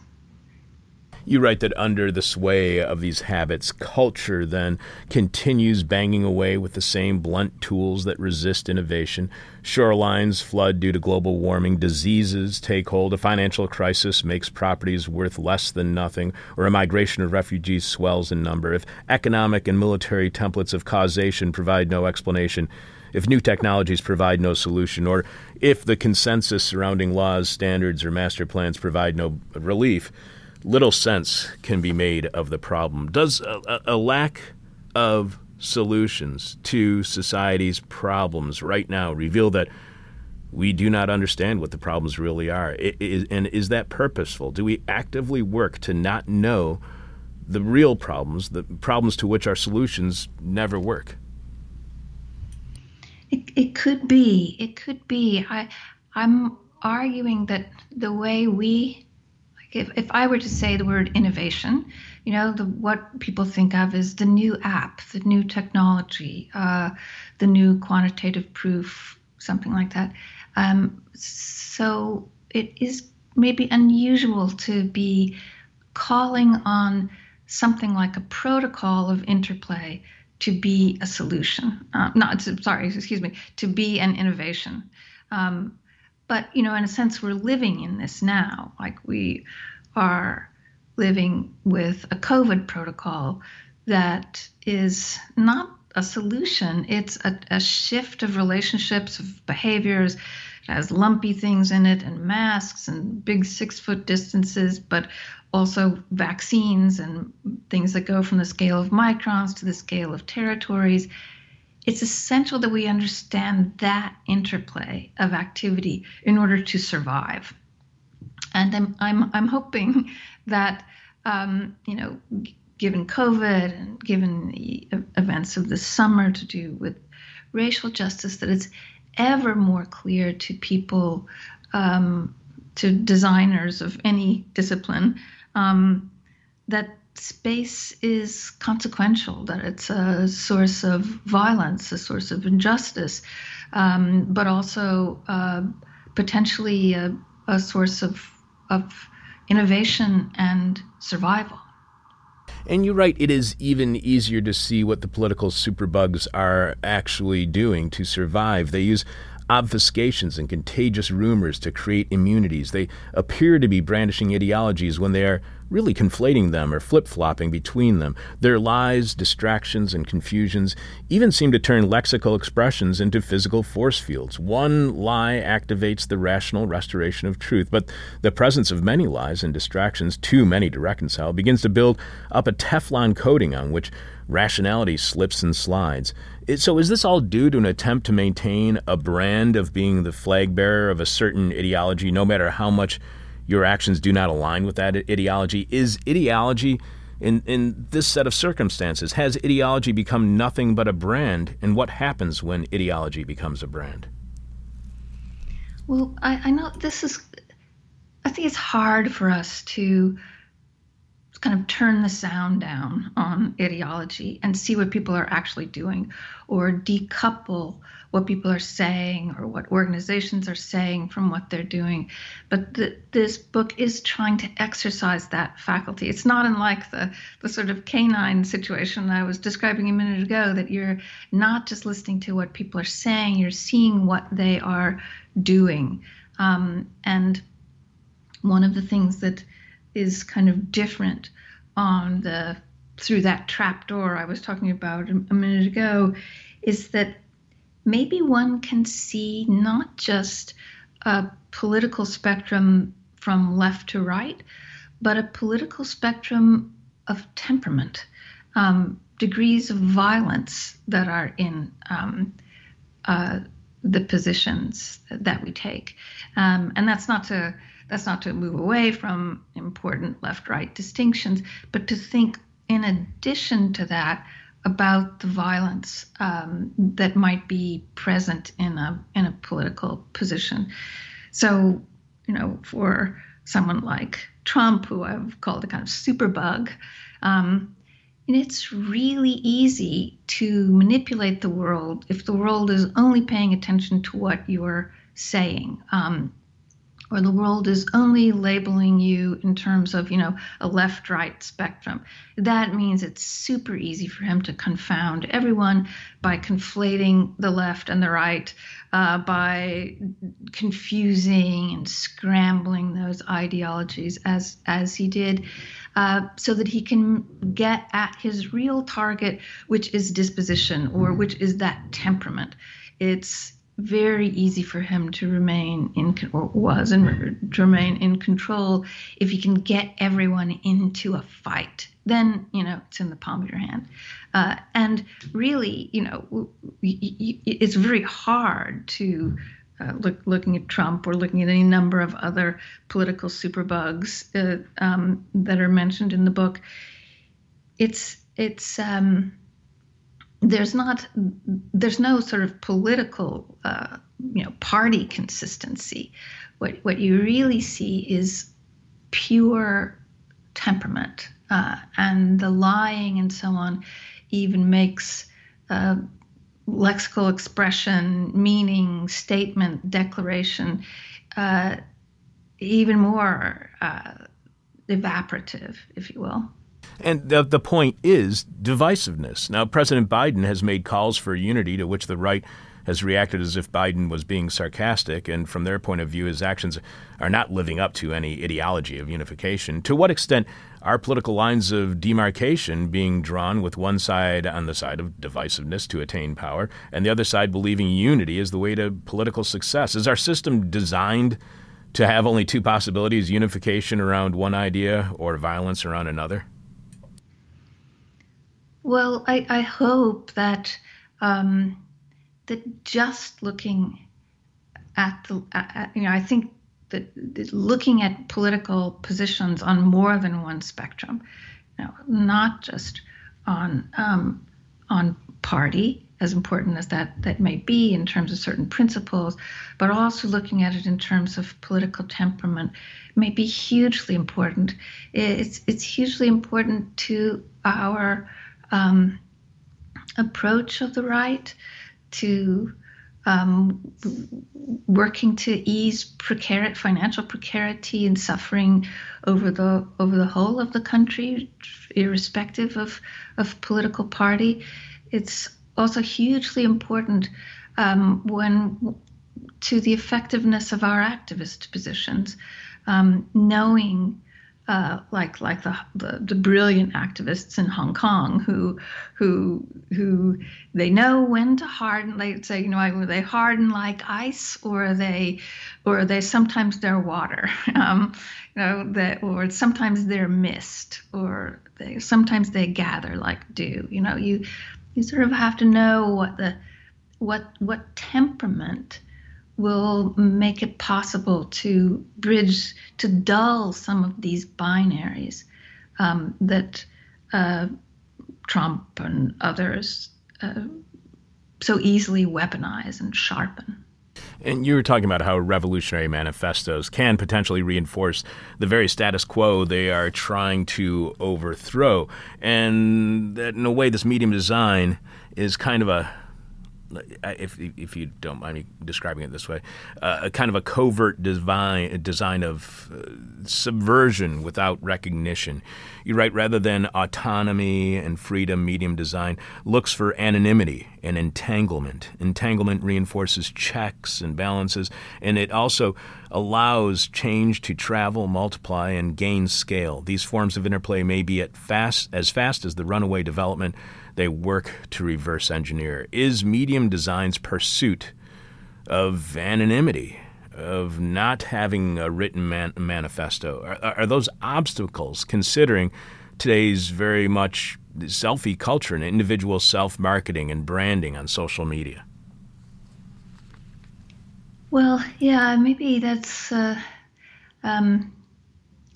You write that under the sway of these habits, culture then continues banging away with the same blunt tools that resist innovation. Shorelines flood due to global warming, diseases take hold, a financial crisis makes properties worth less than nothing, or a migration of refugees swells in number. If economic and military templates of causation provide no explanation, if new technologies provide no solution, or if the consensus surrounding laws, standards, or master plans provide no relief, little sense can be made of the problem. Does a, a lack of solutions to society's problems right now reveal that we do not understand what the problems really are? and is that purposeful? Do we actively work to not know the real problems, the problems to which our solutions never work? It, it could be. It could be. I, I'm arguing that the way we if, if I were to say the word innovation, you know, the, what people think of is the new app, the new technology, uh, the new quantitative proof, something like that. Um, so it is maybe unusual to be calling on something like a protocol of interplay to be a solution. Uh, not sorry, excuse me, to be an innovation. Um, but you know, in a sense, we're living in this now. Like we are living with a COVID protocol that is not a solution. It's a, a shift of relationships, of behaviors. It has lumpy things in it, and masks, and big six foot distances, but also vaccines and things that go from the scale of microns to the scale of territories. It's essential that we understand that interplay of activity in order to survive. And I'm, I'm, I'm hoping that, um, you know, given COVID and given the events of the summer to do with racial justice, that it's ever more clear to people, um, to designers of any discipline, um, that space is consequential, that it's a source of violence, a source of injustice, um, but also uh, potentially a, a source of, of innovation and survival. And you're right, it is even easier to see what the political superbugs are actually doing to survive. They use obfuscations and contagious rumors to create immunities. They appear to be brandishing ideologies when they are really conflating them or flip flopping between them. Their lies, distractions, and confusions even seem to turn lexical expressions into physical force fields. One lie activates the rational restoration of truth, but the presence of many lies and distractions, too many to reconcile, begins to build up a Teflon coating on which rationality slips and slides. So, is this all due to an attempt to maintain a brand of being the flag bearer of a certain ideology, no matter how much your actions do not align with that ideology? Is ideology, in, in this set of circumstances, has ideology become nothing but a brand? And what happens when ideology becomes a brand? Well, I, I know this is, I think it's hard for us to kind of turn the sound down on ideology and see what people are actually doing or decouple what people are saying or what organizations are saying from what they're doing. But the, this book is trying to exercise that faculty. It's not unlike the, the sort of canine situation I was describing a minute ago, that you're not just listening to what people are saying, you're seeing what they are doing. Um, and one of the things that is kind of different on the through that trap door I was talking about a minute ago is that maybe one can see not just a political spectrum from left to right, but a political spectrum of temperament, um, degrees of violence that are in um, uh, the positions that we take, um, and that's not to that's not to move away from important left-right distinctions, but to think in addition to that about the violence um, that might be present in a in a political position. So, you know, for someone like Trump, who I've called a kind of superbug, um, and it's really easy to manipulate the world if the world is only paying attention to what you're saying. Um, or the world is only labeling you in terms of, you know, a left right spectrum. That means it's super easy for him to confound everyone by conflating the left and the right, uh, by confusing and scrambling those ideologies as, as he did. Uh, so that he can get at his real target, which is disposition or which is that temperament. It's very easy for him to remain in or was and to remain in control if he can get everyone into a fight. Then you know it's in the palm of your hand. Uh, and really you know it's very hard to uh, look, looking at Trump or looking at any number of other political superbugs uh, um, that are mentioned in the book, it's it's um, there's not there's no sort of political uh, you know party consistency. What what you really see is pure temperament, uh, and the lying and so on even makes uh, lexical expression, meaning, statement, declaration uh, even more uh, evaporative, if you will. And the, the point is divisiveness. Now, President Biden has made calls for unity to which the right has reacted as if Biden was being sarcastic, and from their point of view, his actions are not living up to any ideology of unification. To what extent are political lines of demarcation being drawn with one side on the side of divisiveness to attain power, and the other side believing unity is the way to political success? Is our system designed to have only two possibilities unification around one idea or violence around another? Well, I, I hope that um, that just looking at the, at, you know, I think that, that, looking at political positions on more than one spectrum, you know, not just on um, on party, as important as that that may be in terms of certain principles, but also looking at it in terms of political temperament may be hugely important. It's it's hugely important to our um, approach of the right to um, working to ease precarious financial precarity and suffering over the over the whole of the country, irrespective of of political party. It's also hugely important um, when to the effectiveness of our activist positions, um, knowing uh, like like the, the, the brilliant activists in Hong Kong who who who they know when to harden. They say you know they harden like ice or they or they sometimes they're water. Um, you know that or sometimes they're mist or they sometimes they gather like dew. You know you you sort of have to know what the what what temperament will make it possible to bridge, to dull some of these binaries um, that uh, Trump and others uh, so easily weaponize and sharpen. And you were talking about how revolutionary manifestos can potentially reinforce the very status quo they are trying to overthrow. And that, in a way, this medium design is kind of a if if you don't mind me describing it this way, uh, a kind of a covert design design of uh, subversion without recognition. You write rather than autonomy and freedom, medium design looks for anonymity and entanglement. Entanglement reinforces checks and balances, and it also allows change to travel, multiply, and gain scale. These forms of interplay may be at fast as fast as the runaway development they work to reverse engineer. Is medium design's pursuit of anonymity, of not having a written man- manifesto, are, are those obstacles considering today's very much selfie culture and individual self marketing and branding on social media? Well, yeah, maybe that's. Uh, um,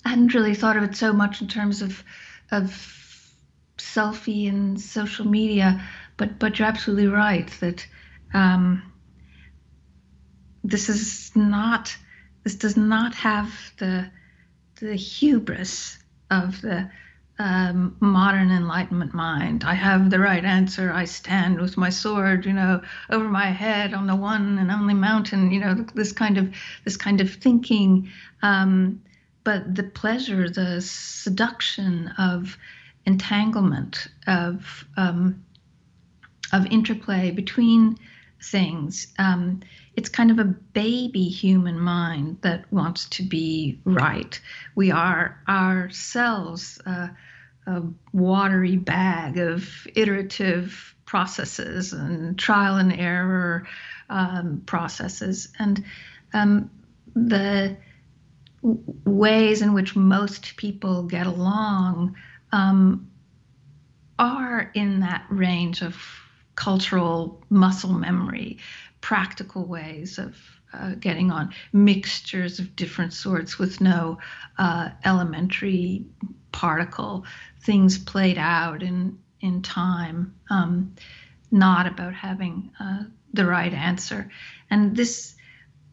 I hadn't really thought of it so much in terms of of selfie and social media, but but you're absolutely right that um, this is not this does not have the the hubris of the um, modern enlightenment mind. I have the right answer. I stand with my sword, you know, over my head on the one and only mountain. You know, this kind of this kind of thinking. Um, but the pleasure, the seduction of entanglement of um, of interplay between things. Um, it's kind of a baby human mind that wants to be right. We are ourselves uh, a watery bag of iterative processes and trial and error um, processes, and um, the ways in which most people get along um, are in that range of cultural muscle memory, practical ways of uh, getting on, mixtures of different sorts with no uh, elementary particle, things played out in in time, um, not about having uh, the right answer. And this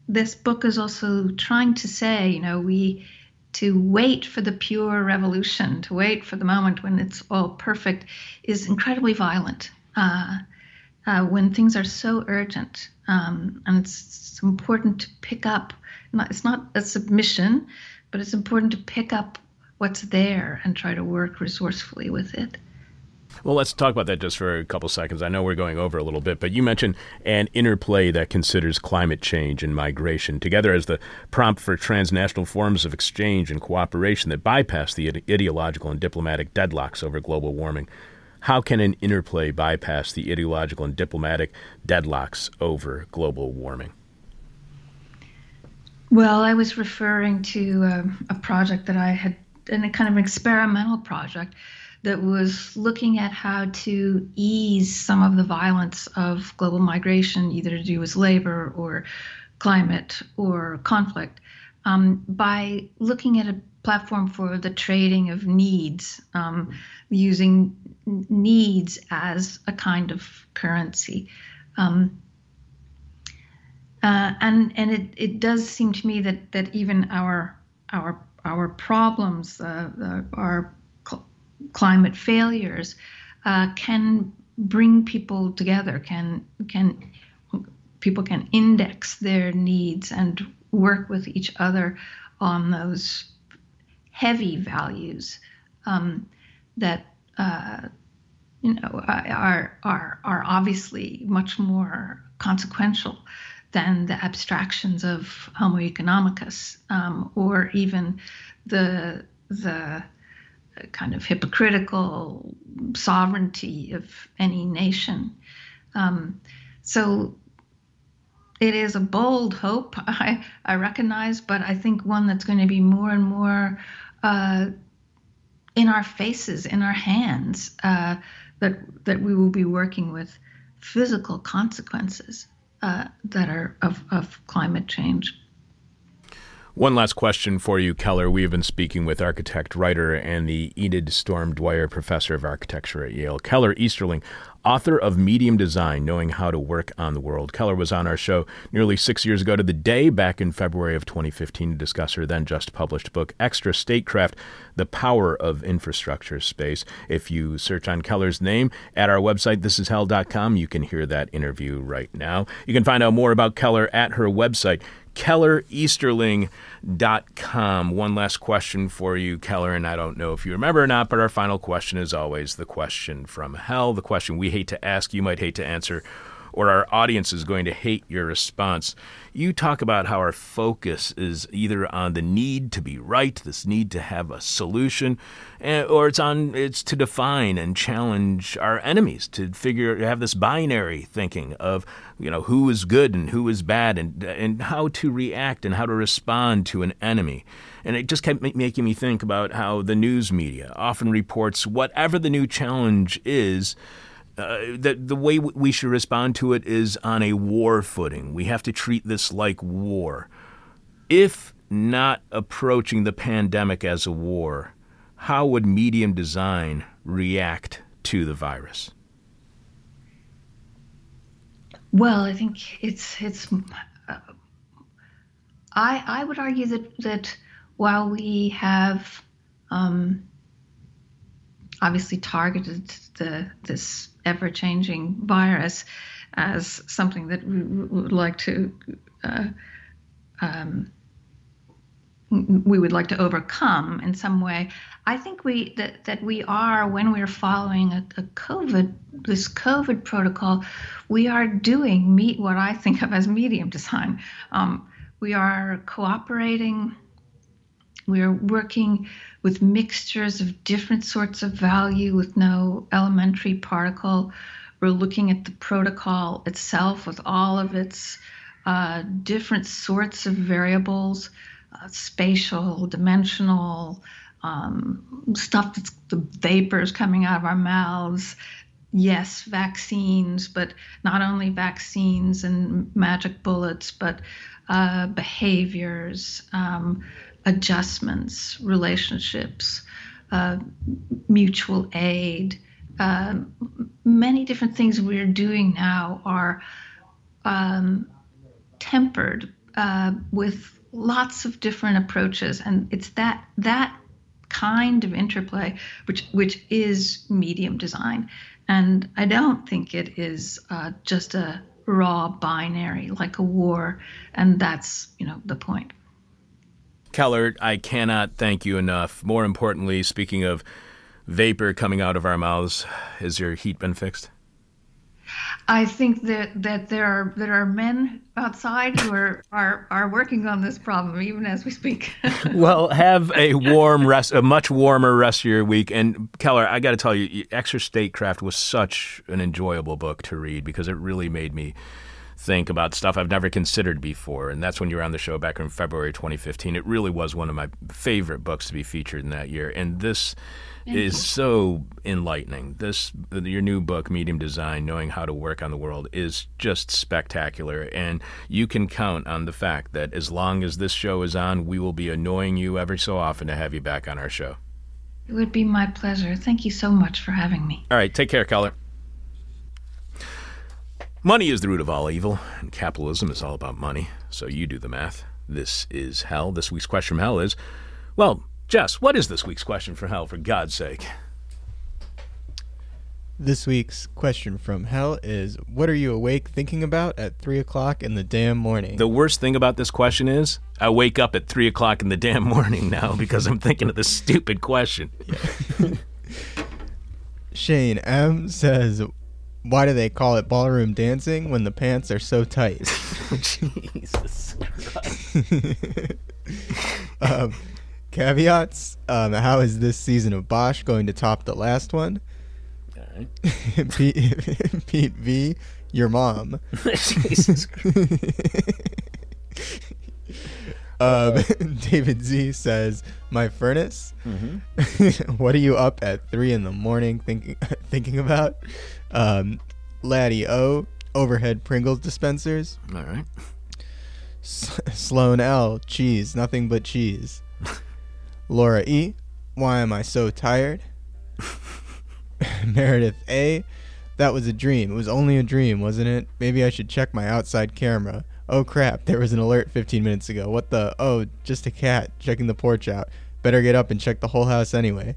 this book is also trying to say, you know, we to wait for the pure revolution, to wait for the moment when it's all perfect, is incredibly violent. Uh, uh, when things are so urgent, um, and it's, it's, important to pick up. Not, it's not a submission, but it's important to pick up what's there and try to work resourcefully with it. Well, let's talk about that just for a couple seconds. I know we're going over a little bit, but you mentioned an interplay that considers climate change and migration together as the prompt for transnational forms of exchange and cooperation that bypass the ideological and diplomatic deadlocks over global warming. How can an interplay bypass the ideological and diplomatic deadlocks over global warming? Well, I was referring to um, a project that I had, in a kind of an experimental project that was looking at how to ease some of the violence of global migration, either to do with labor or climate or conflict, um, by looking at a platform for the trading of needs, um, using needs as a kind of currency. Um, uh, and and it, it does seem to me that that even our our our problems, uh, climate failures uh, can bring people together can can people can index their needs and work with each other on those heavy values um, that uh, you know are are are obviously much more consequential than the abstractions of Homo economicus um, or even the the kind of hypocritical sovereignty of any nation. Um, so it is a bold hope, I, I recognize, but I think one that's going to be more and more uh, in our faces, in our hands, uh, that, that we will be working with physical consequences uh, that are of, of climate change. One last question for you, Keller. We have been speaking with architect, writer, and the Enid Storm Dwyer Professor of Architecture at Yale, Keller Easterling, author of Medium Design Knowing How to Work on the World. Keller was on our show nearly six years ago to the day back in February of 2015 to discuss her then just published book, Extrastatecraft The Power of Infrastructure Space. If you search on Keller's name at our website, thisishell.com, you can hear that interview right now. You can find out more about Keller at her website, kellereasterling.com. One last question for you, Keller, and I don't know if you remember or not, but our final question is always the question from hell, the question we hate to ask, you might hate to answer or our audience is going to hate your response. You talk about how our focus is either on the need to be right, this need to have a solution, eh, or it's on it's to define and challenge our enemies to figure have this binary thinking of you know who is good and who is bad and and how to react and how to respond to an enemy. And it just kept making me think about how the news media often reports whatever the new challenge is uh, the the way we should respond to it is on a war footing. We have to treat this like war. If not approaching the pandemic as a war, how would medium design react to the virus? Well, I think it's it's. Uh, I I would argue that that while we have um, obviously targeted the this ever changing virus as something that we would like to uh, um, we would like to overcome in some way. I think we that, that we are when we're following a, a COVID this COVID protocol, we are doing meet what I think of as medium design. Um, we are cooperating. We are working with mixtures of different sorts of value with no elementary particle. We're looking at the protocol itself with all of its uh, different sorts of variables, uh, spatial, dimensional, um, stuff that's the vapors coming out of our mouths. Yes, vaccines, but not only vaccines and magic bullets, but uh, behaviors, um, adjustments, relationships, uh, mutual aid. Uh, many different things we're doing now are um, tempered uh, with lots of different approaches, and it's that that kind of interplay which which is medium design, and I don't think it is uh, just a raw binary like a war, and that's you know the point. Keller, I cannot thank you enough. More importantly, speaking of vapor coming out of our mouths, has your heat been fixed? I think that, that there are there are men outside who are, are are working on this problem even as we speak. well, have a warm rest, a much warmer rest of your week. And Keller, I got to tell you, Extrastatecraft was such an enjoyable book to read because it really made me think about stuff I've never considered before. And that's when you were on the show back in February 2015. It really was one of my favorite books to be featured in that year. And this Thank is you. so enlightening. This your new book, Medium Design: Knowing How to Work on the World, is just spectacular, and you can count on the fact that as long as this show is on, we will be annoying you every so often to have you back on our show. It would be my pleasure. Thank you so much for having me. All right, take care, Keller. Money is the root of all evil, and capitalism is all about money. So you do the math. This is hell. This week's question from hell is, well, Jess, what is this week's question for hell? For God's sake. This week's question from hell is What are you awake thinking about at 3 o'clock in the damn morning? The worst thing about this question is I wake up at three o'clock in the damn morning now because I'm thinking of this stupid question. Shane M says, Why do they call it ballroom dancing when the pants are so tight? Jesus. um, caveats um, How is this season of Bosch going to top the last one? Right. Pete, Pete V, your mom. Jesus. Um, David Z says, "My furnace. Mm-hmm. what are you up at three in the morning thinking thinking about?" Um, Laddie O, overhead Pringles dispensers. All right. S- Sloan L, cheese, nothing but cheese. Laura E, why am I so tired? Meredith A, that was a dream. It was only a dream, wasn't it? Maybe I should check my outside camera. Oh crap, there was an alert 15 minutes ago. What the? Oh, just a cat checking the porch out. Better get up and check the whole house anyway.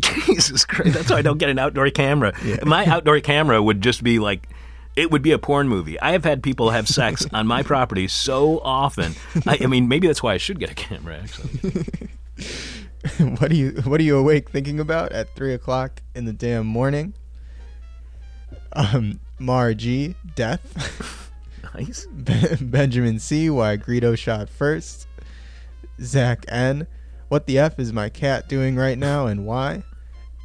Jesus Christ. That's why I don't get an outdoor camera. My outdoor camera would just be like, it would be a porn movie. I have had people have sex on my property so often. I, I mean, maybe that's why I should get a camera, actually. what are you What are you awake thinking about at three o'clock in the damn morning? Um, Mar G, death. Nice. Be- Benjamin C, why Greedo shot first. Zach N, what the f is my cat doing right now and why?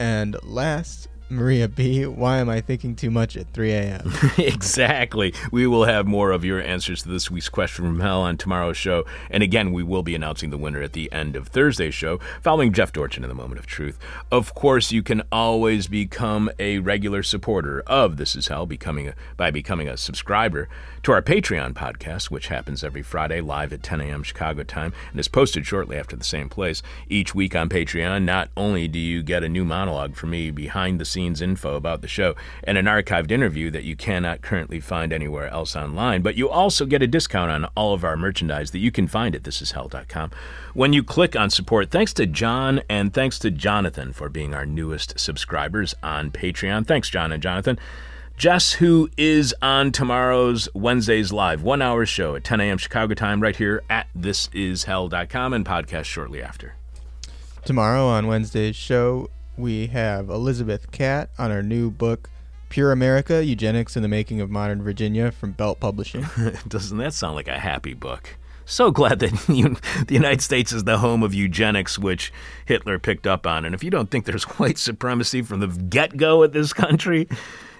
And last, Maria B, why am I thinking too much at 3 a.m.? exactly. We will have more of your answers to this week's question from hell on tomorrow's show. And again, we will be announcing the winner at the end of Thursday's show, following Jeff Dorchin in the moment of truth. Of course, you can always become a regular supporter of This Is Hell becoming a, by becoming a subscriber to our Patreon podcast, which happens every Friday live at 10 a.m. Chicago time and is posted shortly after the same place. Each week on Patreon, not only do you get a new monologue from me, behind the scenes info about the show, and an archived interview that you cannot currently find anywhere else online, but you also get a discount on all of our merchandise that you can find at thisishell.com. When you click on support, thanks to John and thanks to Jonathan for being our newest subscribers on Patreon. Thanks, John and Jonathan. Jess, who is on tomorrow's Wednesday's live one hour show at 10 a.m. Chicago time, right here at thisishell.com and podcast shortly after. Tomorrow on Wednesday's show, we have Elizabeth Catte on her new book, Pure America Eugenics in the Making of Modern Virginia from Belt Publishing. Doesn't that sound like a happy book? So glad that the United States is the home of eugenics, which Hitler picked up on. And if you don't think there's white supremacy from the get go at this country,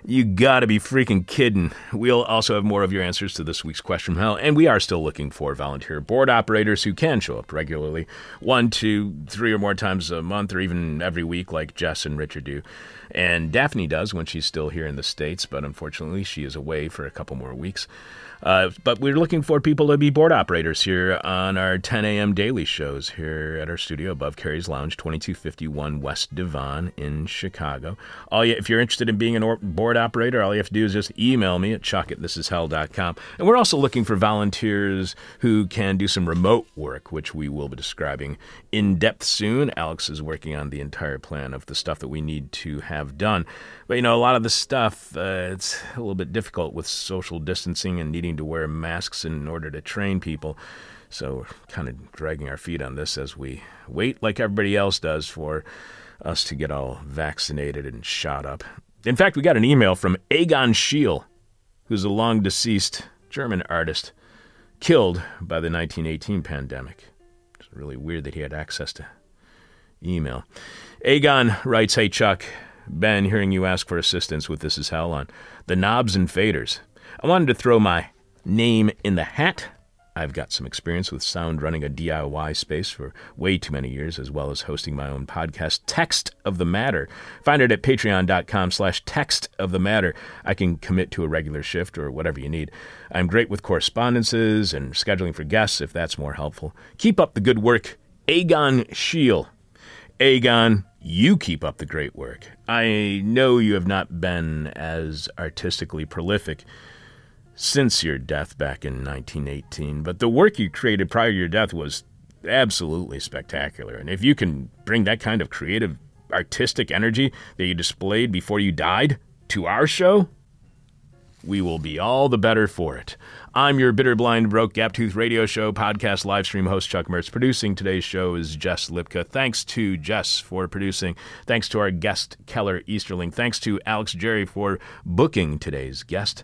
you gotta be freaking kidding. We'll also have more of your answers to this week's question from hell, and we are still looking for volunteer board operators who can show up regularly, one, two, three or more times a month, or even every week, like Jess and Richard do. And Daphne does when she's still here in the States, but unfortunately she is away for a couple more weeks. Uh, but we're looking for people to be board operators here on our 10 a.m. daily shows here at our studio above Carrie's Lounge, 2251 West Devon in Chicago. All you, if you're interested in being a board operator, all you have to do is just email me at chuck at thisishell.com. And we're also looking for volunteers who can do some remote work, which we will be describing in depth soon. Alex is working on the entire plan of the stuff that we need to have done. But you know, a lot of the stuff uh, it's a little bit difficult with social distancing and needing to wear masks in order to train people. So we're kind of dragging our feet on this as we wait, like everybody else does, for us to get all vaccinated and shot up. In fact, we got an email from Egon Schiele, who's a long deceased German artist killed by the 1918 pandemic. It's really weird that he had access to email. Egon writes, Hey Chuck, Ben, hearing you ask for assistance with This Is Hell on the knobs and faders. I wanted to throw my name in the hat. I've got some experience with sound running a DIY space for way too many years, as well as hosting my own podcast, Text of the Matter. Find it at patreon.com slash text of the matter. I can commit to a regular shift or whatever you need. I'm great with correspondences and scheduling for guests if that's more helpful. Keep up the good work. Egon Schiele. Egon, you keep up the great work. I know you have not been as artistically prolific since your death back in 1918, but the work you created prior to your death was absolutely spectacular. And if you can bring that kind of creative, artistic energy that you displayed before you died to our show, we will be all the better for it. I'm your bitter, blind, broke, gap tooth radio show podcast live stream host, Chuck Mertz. Producing today's show is Jess Lipka. Thanks to Jess for producing. Thanks to our guest, Keller Easterling. Thanks to Alex Jerry for booking today's guest.